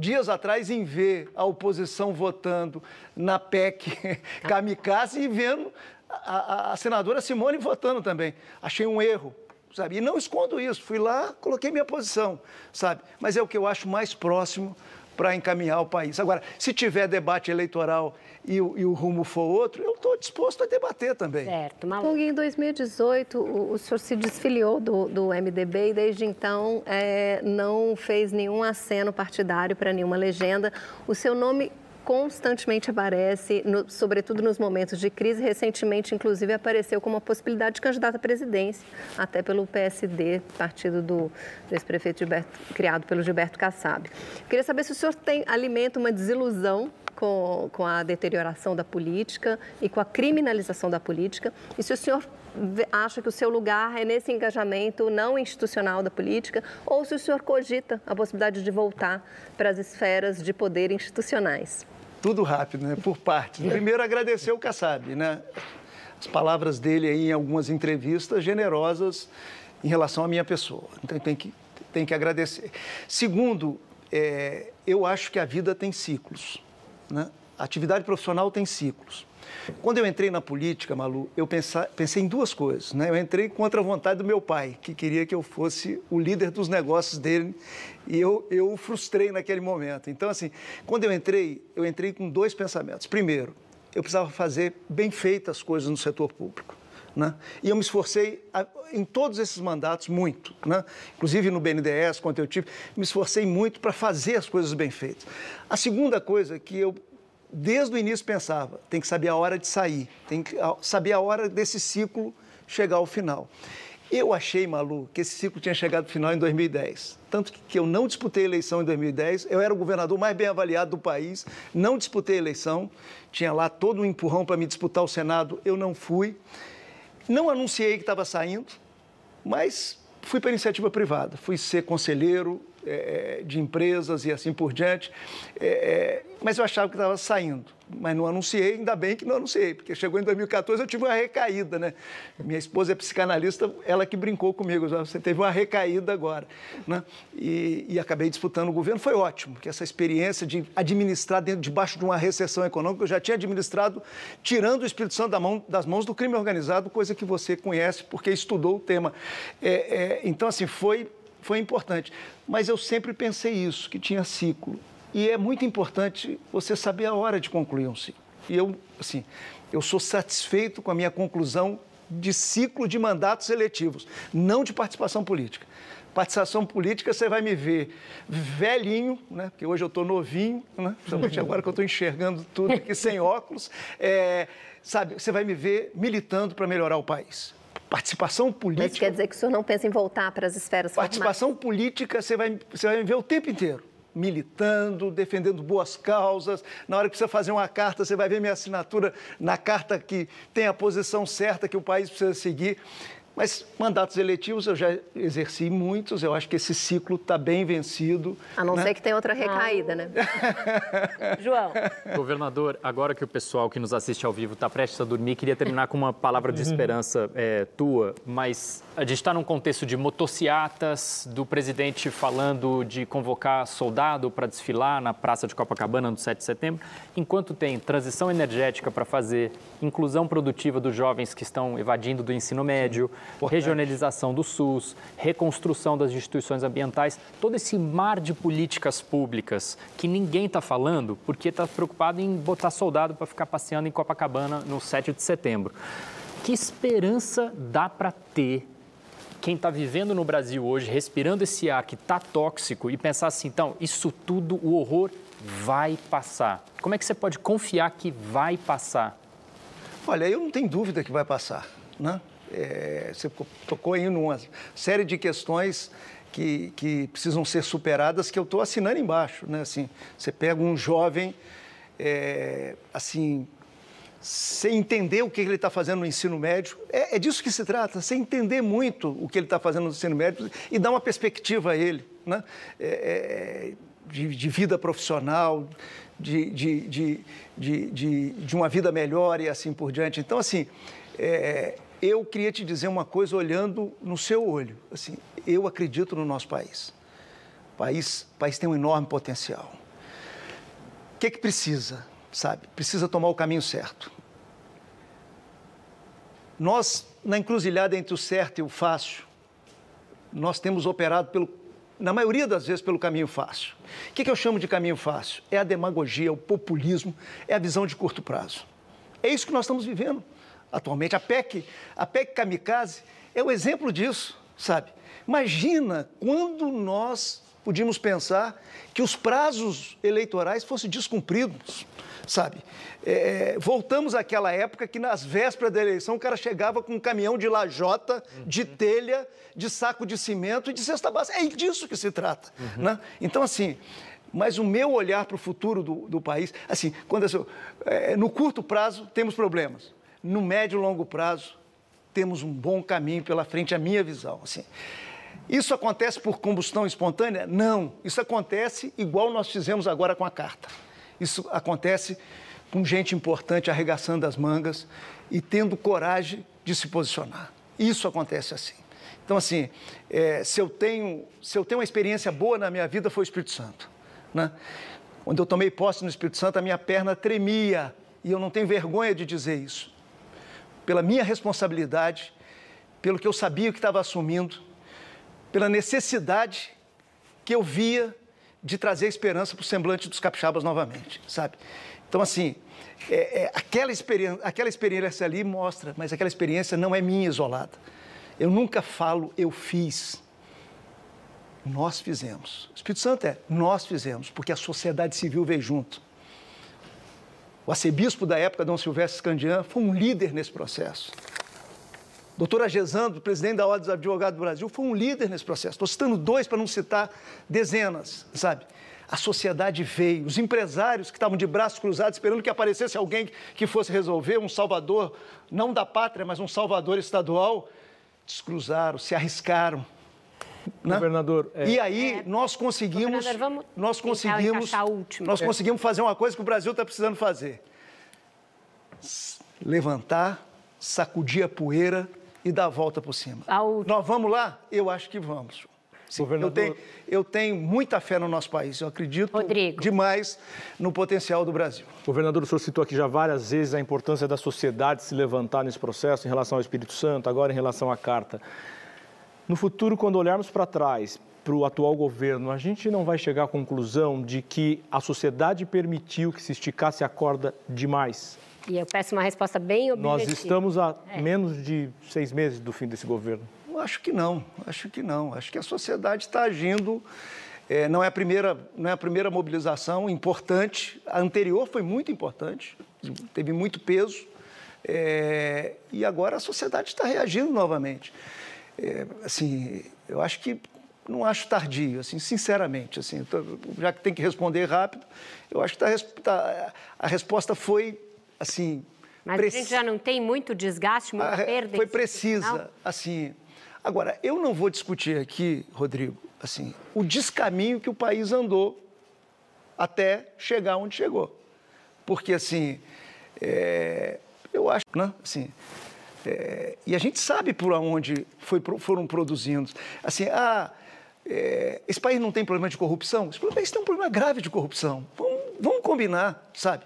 [SPEAKER 3] dias atrás em ver a oposição votando na PEC kamikaze e vendo a, a, a senadora Simone votando também. Achei um erro, sabe? E não escondo isso. Fui lá, coloquei minha posição, sabe? Mas é o que eu acho mais próximo para encaminhar o país. Agora, se tiver debate eleitoral e, o, e o rumo for outro, eu estou disposto a debater também.
[SPEAKER 5] Certo, Malu. Em 2018, o, o senhor se desfiliou do, do MDB e desde então é, não fez nenhum aceno partidário para nenhuma legenda. O seu nome constantemente aparece, no, sobretudo nos momentos de crise. Recentemente, inclusive, apareceu como uma possibilidade de candidato à presidência, até pelo PSD, partido do, ex-prefeito criado pelo Gilberto Kassab. Queria saber se o senhor tem, alimenta uma desilusão com, com a deterioração da política e com a criminalização da política, e se o senhor acha que o seu lugar é nesse engajamento não institucional da política, ou se o senhor cogita a possibilidade de voltar para as esferas de poder institucionais.
[SPEAKER 3] Tudo rápido, né? Por partes. Primeiro, agradecer o Kassab, né? As palavras dele aí em algumas entrevistas generosas em relação à minha pessoa. Então, tem que, tem que agradecer. Segundo, é, eu acho que a vida tem ciclos, né? A atividade profissional tem ciclos. Quando eu entrei na política, Malu, eu pensei em duas coisas. Né? Eu entrei contra a vontade do meu pai, que queria que eu fosse o líder dos negócios dele, e eu, eu o frustrei naquele momento. Então, assim, quando eu entrei, eu entrei com dois pensamentos. Primeiro, eu precisava fazer bem feitas as coisas no setor público. Né? E eu me esforcei a, em todos esses mandatos muito, né? inclusive no BNDES, quando eu tive, me esforcei muito para fazer as coisas bem feitas. A segunda coisa que eu desde o início pensava, tem que saber a hora de sair, tem que saber a hora desse ciclo chegar ao final. Eu achei, Malu, que esse ciclo tinha chegado ao final em 2010. Tanto que eu não disputei a eleição em 2010, eu era o governador mais bem avaliado do país, não disputei a eleição, tinha lá todo um empurrão para me disputar o Senado, eu não fui. Não anunciei que estava saindo, mas fui para iniciativa privada, fui ser conselheiro, é, de empresas e assim por diante. É, é mas eu achava que estava saindo, mas não anunciei, ainda bem que não anunciei, porque chegou em 2014 eu tive uma recaída, né? Minha esposa é psicanalista, ela que brincou comigo, você teve uma recaída agora, né? E, e acabei disputando o governo, foi ótimo, porque essa experiência de administrar dentro, debaixo de uma recessão econômica, eu já tinha administrado tirando o Espírito Santo da mão, das mãos do crime organizado, coisa que você conhece porque estudou o tema. É, é, então, assim, foi foi importante. Mas eu sempre pensei isso, que tinha ciclo. E é muito importante você saber a hora de concluir um ciclo. E eu, assim, eu sou satisfeito com a minha conclusão de ciclo de mandatos eletivos, não de participação política. Participação política, você vai me ver velhinho, né? porque hoje eu estou novinho, né? agora que eu estou enxergando tudo aqui sem óculos, é, sabe, você vai me ver militando para melhorar o país participação política.
[SPEAKER 5] Mas quer dizer que o senhor não pensa em voltar para as esferas
[SPEAKER 3] Participação formais. política, você vai, você vai ver o tempo inteiro. Militando, defendendo boas causas. Na hora que precisa fazer uma carta, você vai ver minha assinatura na carta que tem a posição certa que o país precisa seguir. Mas mandatos eletivos eu já exerci muitos, eu acho que esse ciclo está bem vencido.
[SPEAKER 5] A não né? ser que tenha outra recaída, né?
[SPEAKER 1] João.
[SPEAKER 7] Governador, agora que o pessoal que nos assiste ao vivo está prestes a dormir, queria terminar com uma palavra de esperança é, tua, mas a gente está num contexto de motociatas, do presidente falando de convocar soldado para desfilar na Praça de Copacabana no 7 de setembro, enquanto tem transição energética para fazer, inclusão produtiva dos jovens que estão evadindo do ensino médio, regionalização do SUS, reconstrução das instituições ambientais, todo esse mar de políticas públicas que ninguém está falando porque está preocupado em botar soldado para ficar passeando em Copacabana no 7 de setembro. Que esperança dá para ter quem está vivendo no Brasil hoje, respirando esse ar que está tóxico e pensar assim, então, isso tudo, o horror vai passar. Como é que você pode confiar que vai passar?
[SPEAKER 3] Olha, eu não tenho dúvida que vai passar, né? É, você tocou aí numa série de questões que, que precisam ser superadas que eu estou assinando embaixo, né? Assim, você pega um jovem, é, assim, sem entender o que ele está fazendo no ensino médio. É, é, disso que se trata, sem entender muito o que ele está fazendo no ensino médio e dar uma perspectiva a ele, né? É, é de, de, vida profissional, de, de, de, de, uma vida melhor e assim por diante. Então, assim, é, eu queria te dizer uma coisa olhando no seu olho. Assim, eu acredito no nosso país. O país, país tem um enorme potencial. O que, é que precisa, sabe? Precisa tomar o caminho certo. Nós, na encruzilhada entre o certo e o fácil, nós temos operado, pelo, na maioria das vezes, pelo caminho fácil. O que, é que eu chamo de caminho fácil? É a demagogia, o populismo, é a visão de curto prazo. É isso que nós estamos vivendo atualmente. A PEC, a PEC Kamikaze é o exemplo disso, sabe? Imagina quando nós podíamos pensar que os prazos eleitorais fossem descumpridos, sabe? É, é voltamos àquela época que nas vésperas da eleição o cara chegava com um caminhão de lajota, de uhum. telha, de saco de cimento e de cesta básica. É disso que se trata, uhum. né? Então, assim, mas o meu olhar para o futuro do, do, país, assim, quando eu, é, no curto prazo temos problemas, no médio e longo prazo, temos um bom caminho pela frente, a minha visão. Assim. Isso acontece por combustão espontânea? Não. Isso acontece igual nós fizemos agora com a carta. Isso acontece com gente importante arregaçando as mangas e tendo coragem de se posicionar. Isso acontece assim. Então, assim, é, se, eu tenho, se eu tenho uma experiência boa na minha vida, foi o Espírito Santo. Né? Quando eu tomei posse no Espírito Santo, a minha perna tremia, e eu não tenho vergonha de dizer isso. Pela minha responsabilidade, pelo que eu sabia que estava assumindo, pela necessidade que eu via de trazer esperança para o semblante dos capixabas novamente, sabe? Então, assim, é, é, aquela, experiência, aquela experiência ali mostra, mas aquela experiência não é minha isolada. Eu nunca falo eu fiz. Nós fizemos. O Espírito Santo é nós fizemos, porque a sociedade civil veio junto. O arcebispo da época, Dom Silvestre Scandian, foi um líder nesse processo. Doutor Agesandro, presidente da Ordem dos Advogados do Brasil, foi um líder nesse processo. Estou citando dois para não citar dezenas, sabe? A sociedade veio, os empresários que estavam de braços cruzados esperando que aparecesse alguém que fosse resolver, um salvador, não da pátria, mas um salvador estadual, descruzaram, se arriscaram. Né?
[SPEAKER 8] Governador.
[SPEAKER 3] É... E aí é... nós conseguimos, nós conseguimos, nós conseguimos fazer uma coisa que o Brasil está precisando fazer: levantar, sacudir a poeira e dar a volta por cima. Nós vamos lá? Eu acho que vamos. Sim, eu, tenho, eu tenho muita fé no nosso país. Eu acredito Rodrigo. demais no potencial do Brasil.
[SPEAKER 8] Governador, o senhor citou aqui já várias vezes a importância da sociedade se levantar nesse processo em relação ao Espírito Santo, agora em relação à carta. No futuro, quando olharmos para trás, para o atual governo, a gente não vai chegar à conclusão de que a sociedade permitiu que se esticasse a corda demais
[SPEAKER 1] e eu peço uma resposta bem objetiva.
[SPEAKER 8] Nós estamos a é. menos de seis meses do fim desse governo.
[SPEAKER 3] Eu acho que não, acho que não. Acho que a sociedade está agindo. É, não, é a primeira, não é a primeira mobilização importante. A anterior foi muito importante, teve muito peso. É, e agora a sociedade está reagindo novamente. É, assim, eu acho que não acho tardio, assim, sinceramente, assim, tô, já que tem que responder rápido, eu acho que tá, tá, a resposta foi assim.
[SPEAKER 1] Mas a gente já não tem muito desgaste, muita perda.
[SPEAKER 3] Foi precisa, assim. Agora, eu não vou discutir aqui, Rodrigo, assim, o descaminho que o país andou até chegar onde chegou. Porque, assim, é, eu acho, né, assim, é, e a gente sabe por onde foi, foram produzindo. Assim, ah, é, esse país não tem problema de corrupção? Esse país tem um problema grave de corrupção. Vamos, vamos combinar, sabe?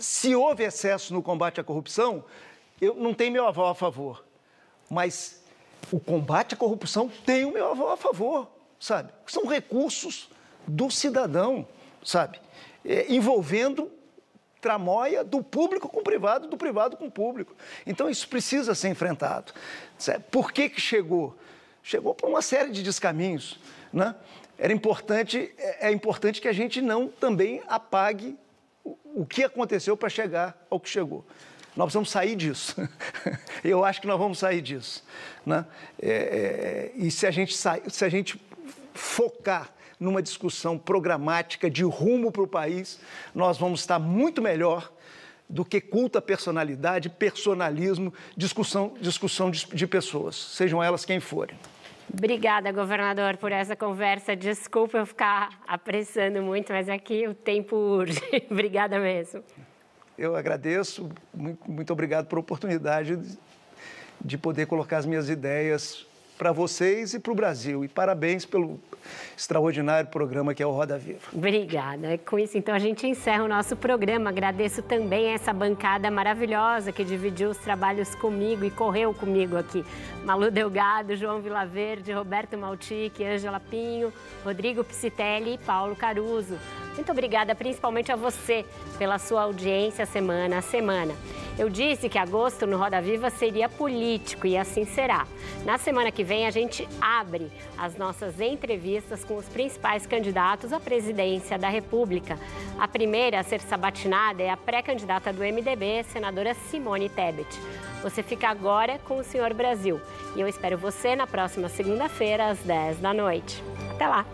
[SPEAKER 3] se houve excesso no combate à corrupção, eu não tenho meu aval a favor. Mas o combate à corrupção tem o meu aval a favor, sabe? São recursos do cidadão, sabe? É, envolvendo tramóia do público com o privado, do privado com o público. Então isso precisa ser enfrentado. Por que, que chegou? Chegou por uma série de descaminhos. Né? Era importante, é, é importante que a gente não também apague o que aconteceu para chegar ao que chegou. Nós precisamos sair disso. Eu acho que nós vamos sair disso. Né? É, é, e se a, gente se a gente focar numa discussão programática de rumo para o país, nós vamos estar muito melhor do que culta personalidade, personalismo, discussão, discussão de, de pessoas, sejam elas quem forem.
[SPEAKER 1] Obrigada, governador, por essa conversa. Desculpa eu ficar apressando muito, mas aqui o tempo urge. Obrigada mesmo.
[SPEAKER 3] Eu agradeço, muito, muito obrigado pela oportunidade de poder colocar as minhas ideias para vocês e para o Brasil. E parabéns pelo extraordinário programa que é o Roda Viva.
[SPEAKER 1] Obrigada. Com isso, então, a gente encerra o nosso programa. Agradeço também essa bancada maravilhosa que dividiu os trabalhos comigo e correu comigo aqui. Malu Delgado, João Vilaverde, Roberto Maltic, Ângela Pinho, Rodrigo Piscitelli e Paulo Caruso. Muito obrigada principalmente a você pela sua audiência semana a semana. Eu disse que agosto no Roda Viva seria político e assim será. Na semana que vem a gente abre as nossas entrevistas com os principais candidatos à presidência da República. A primeira a ser sabatinada é a pré-candidata do MDB, senadora Simone Tebet. Você fica agora com o Senhor Brasil. E eu espero você na próxima segunda-feira, às 10 da noite. Até lá!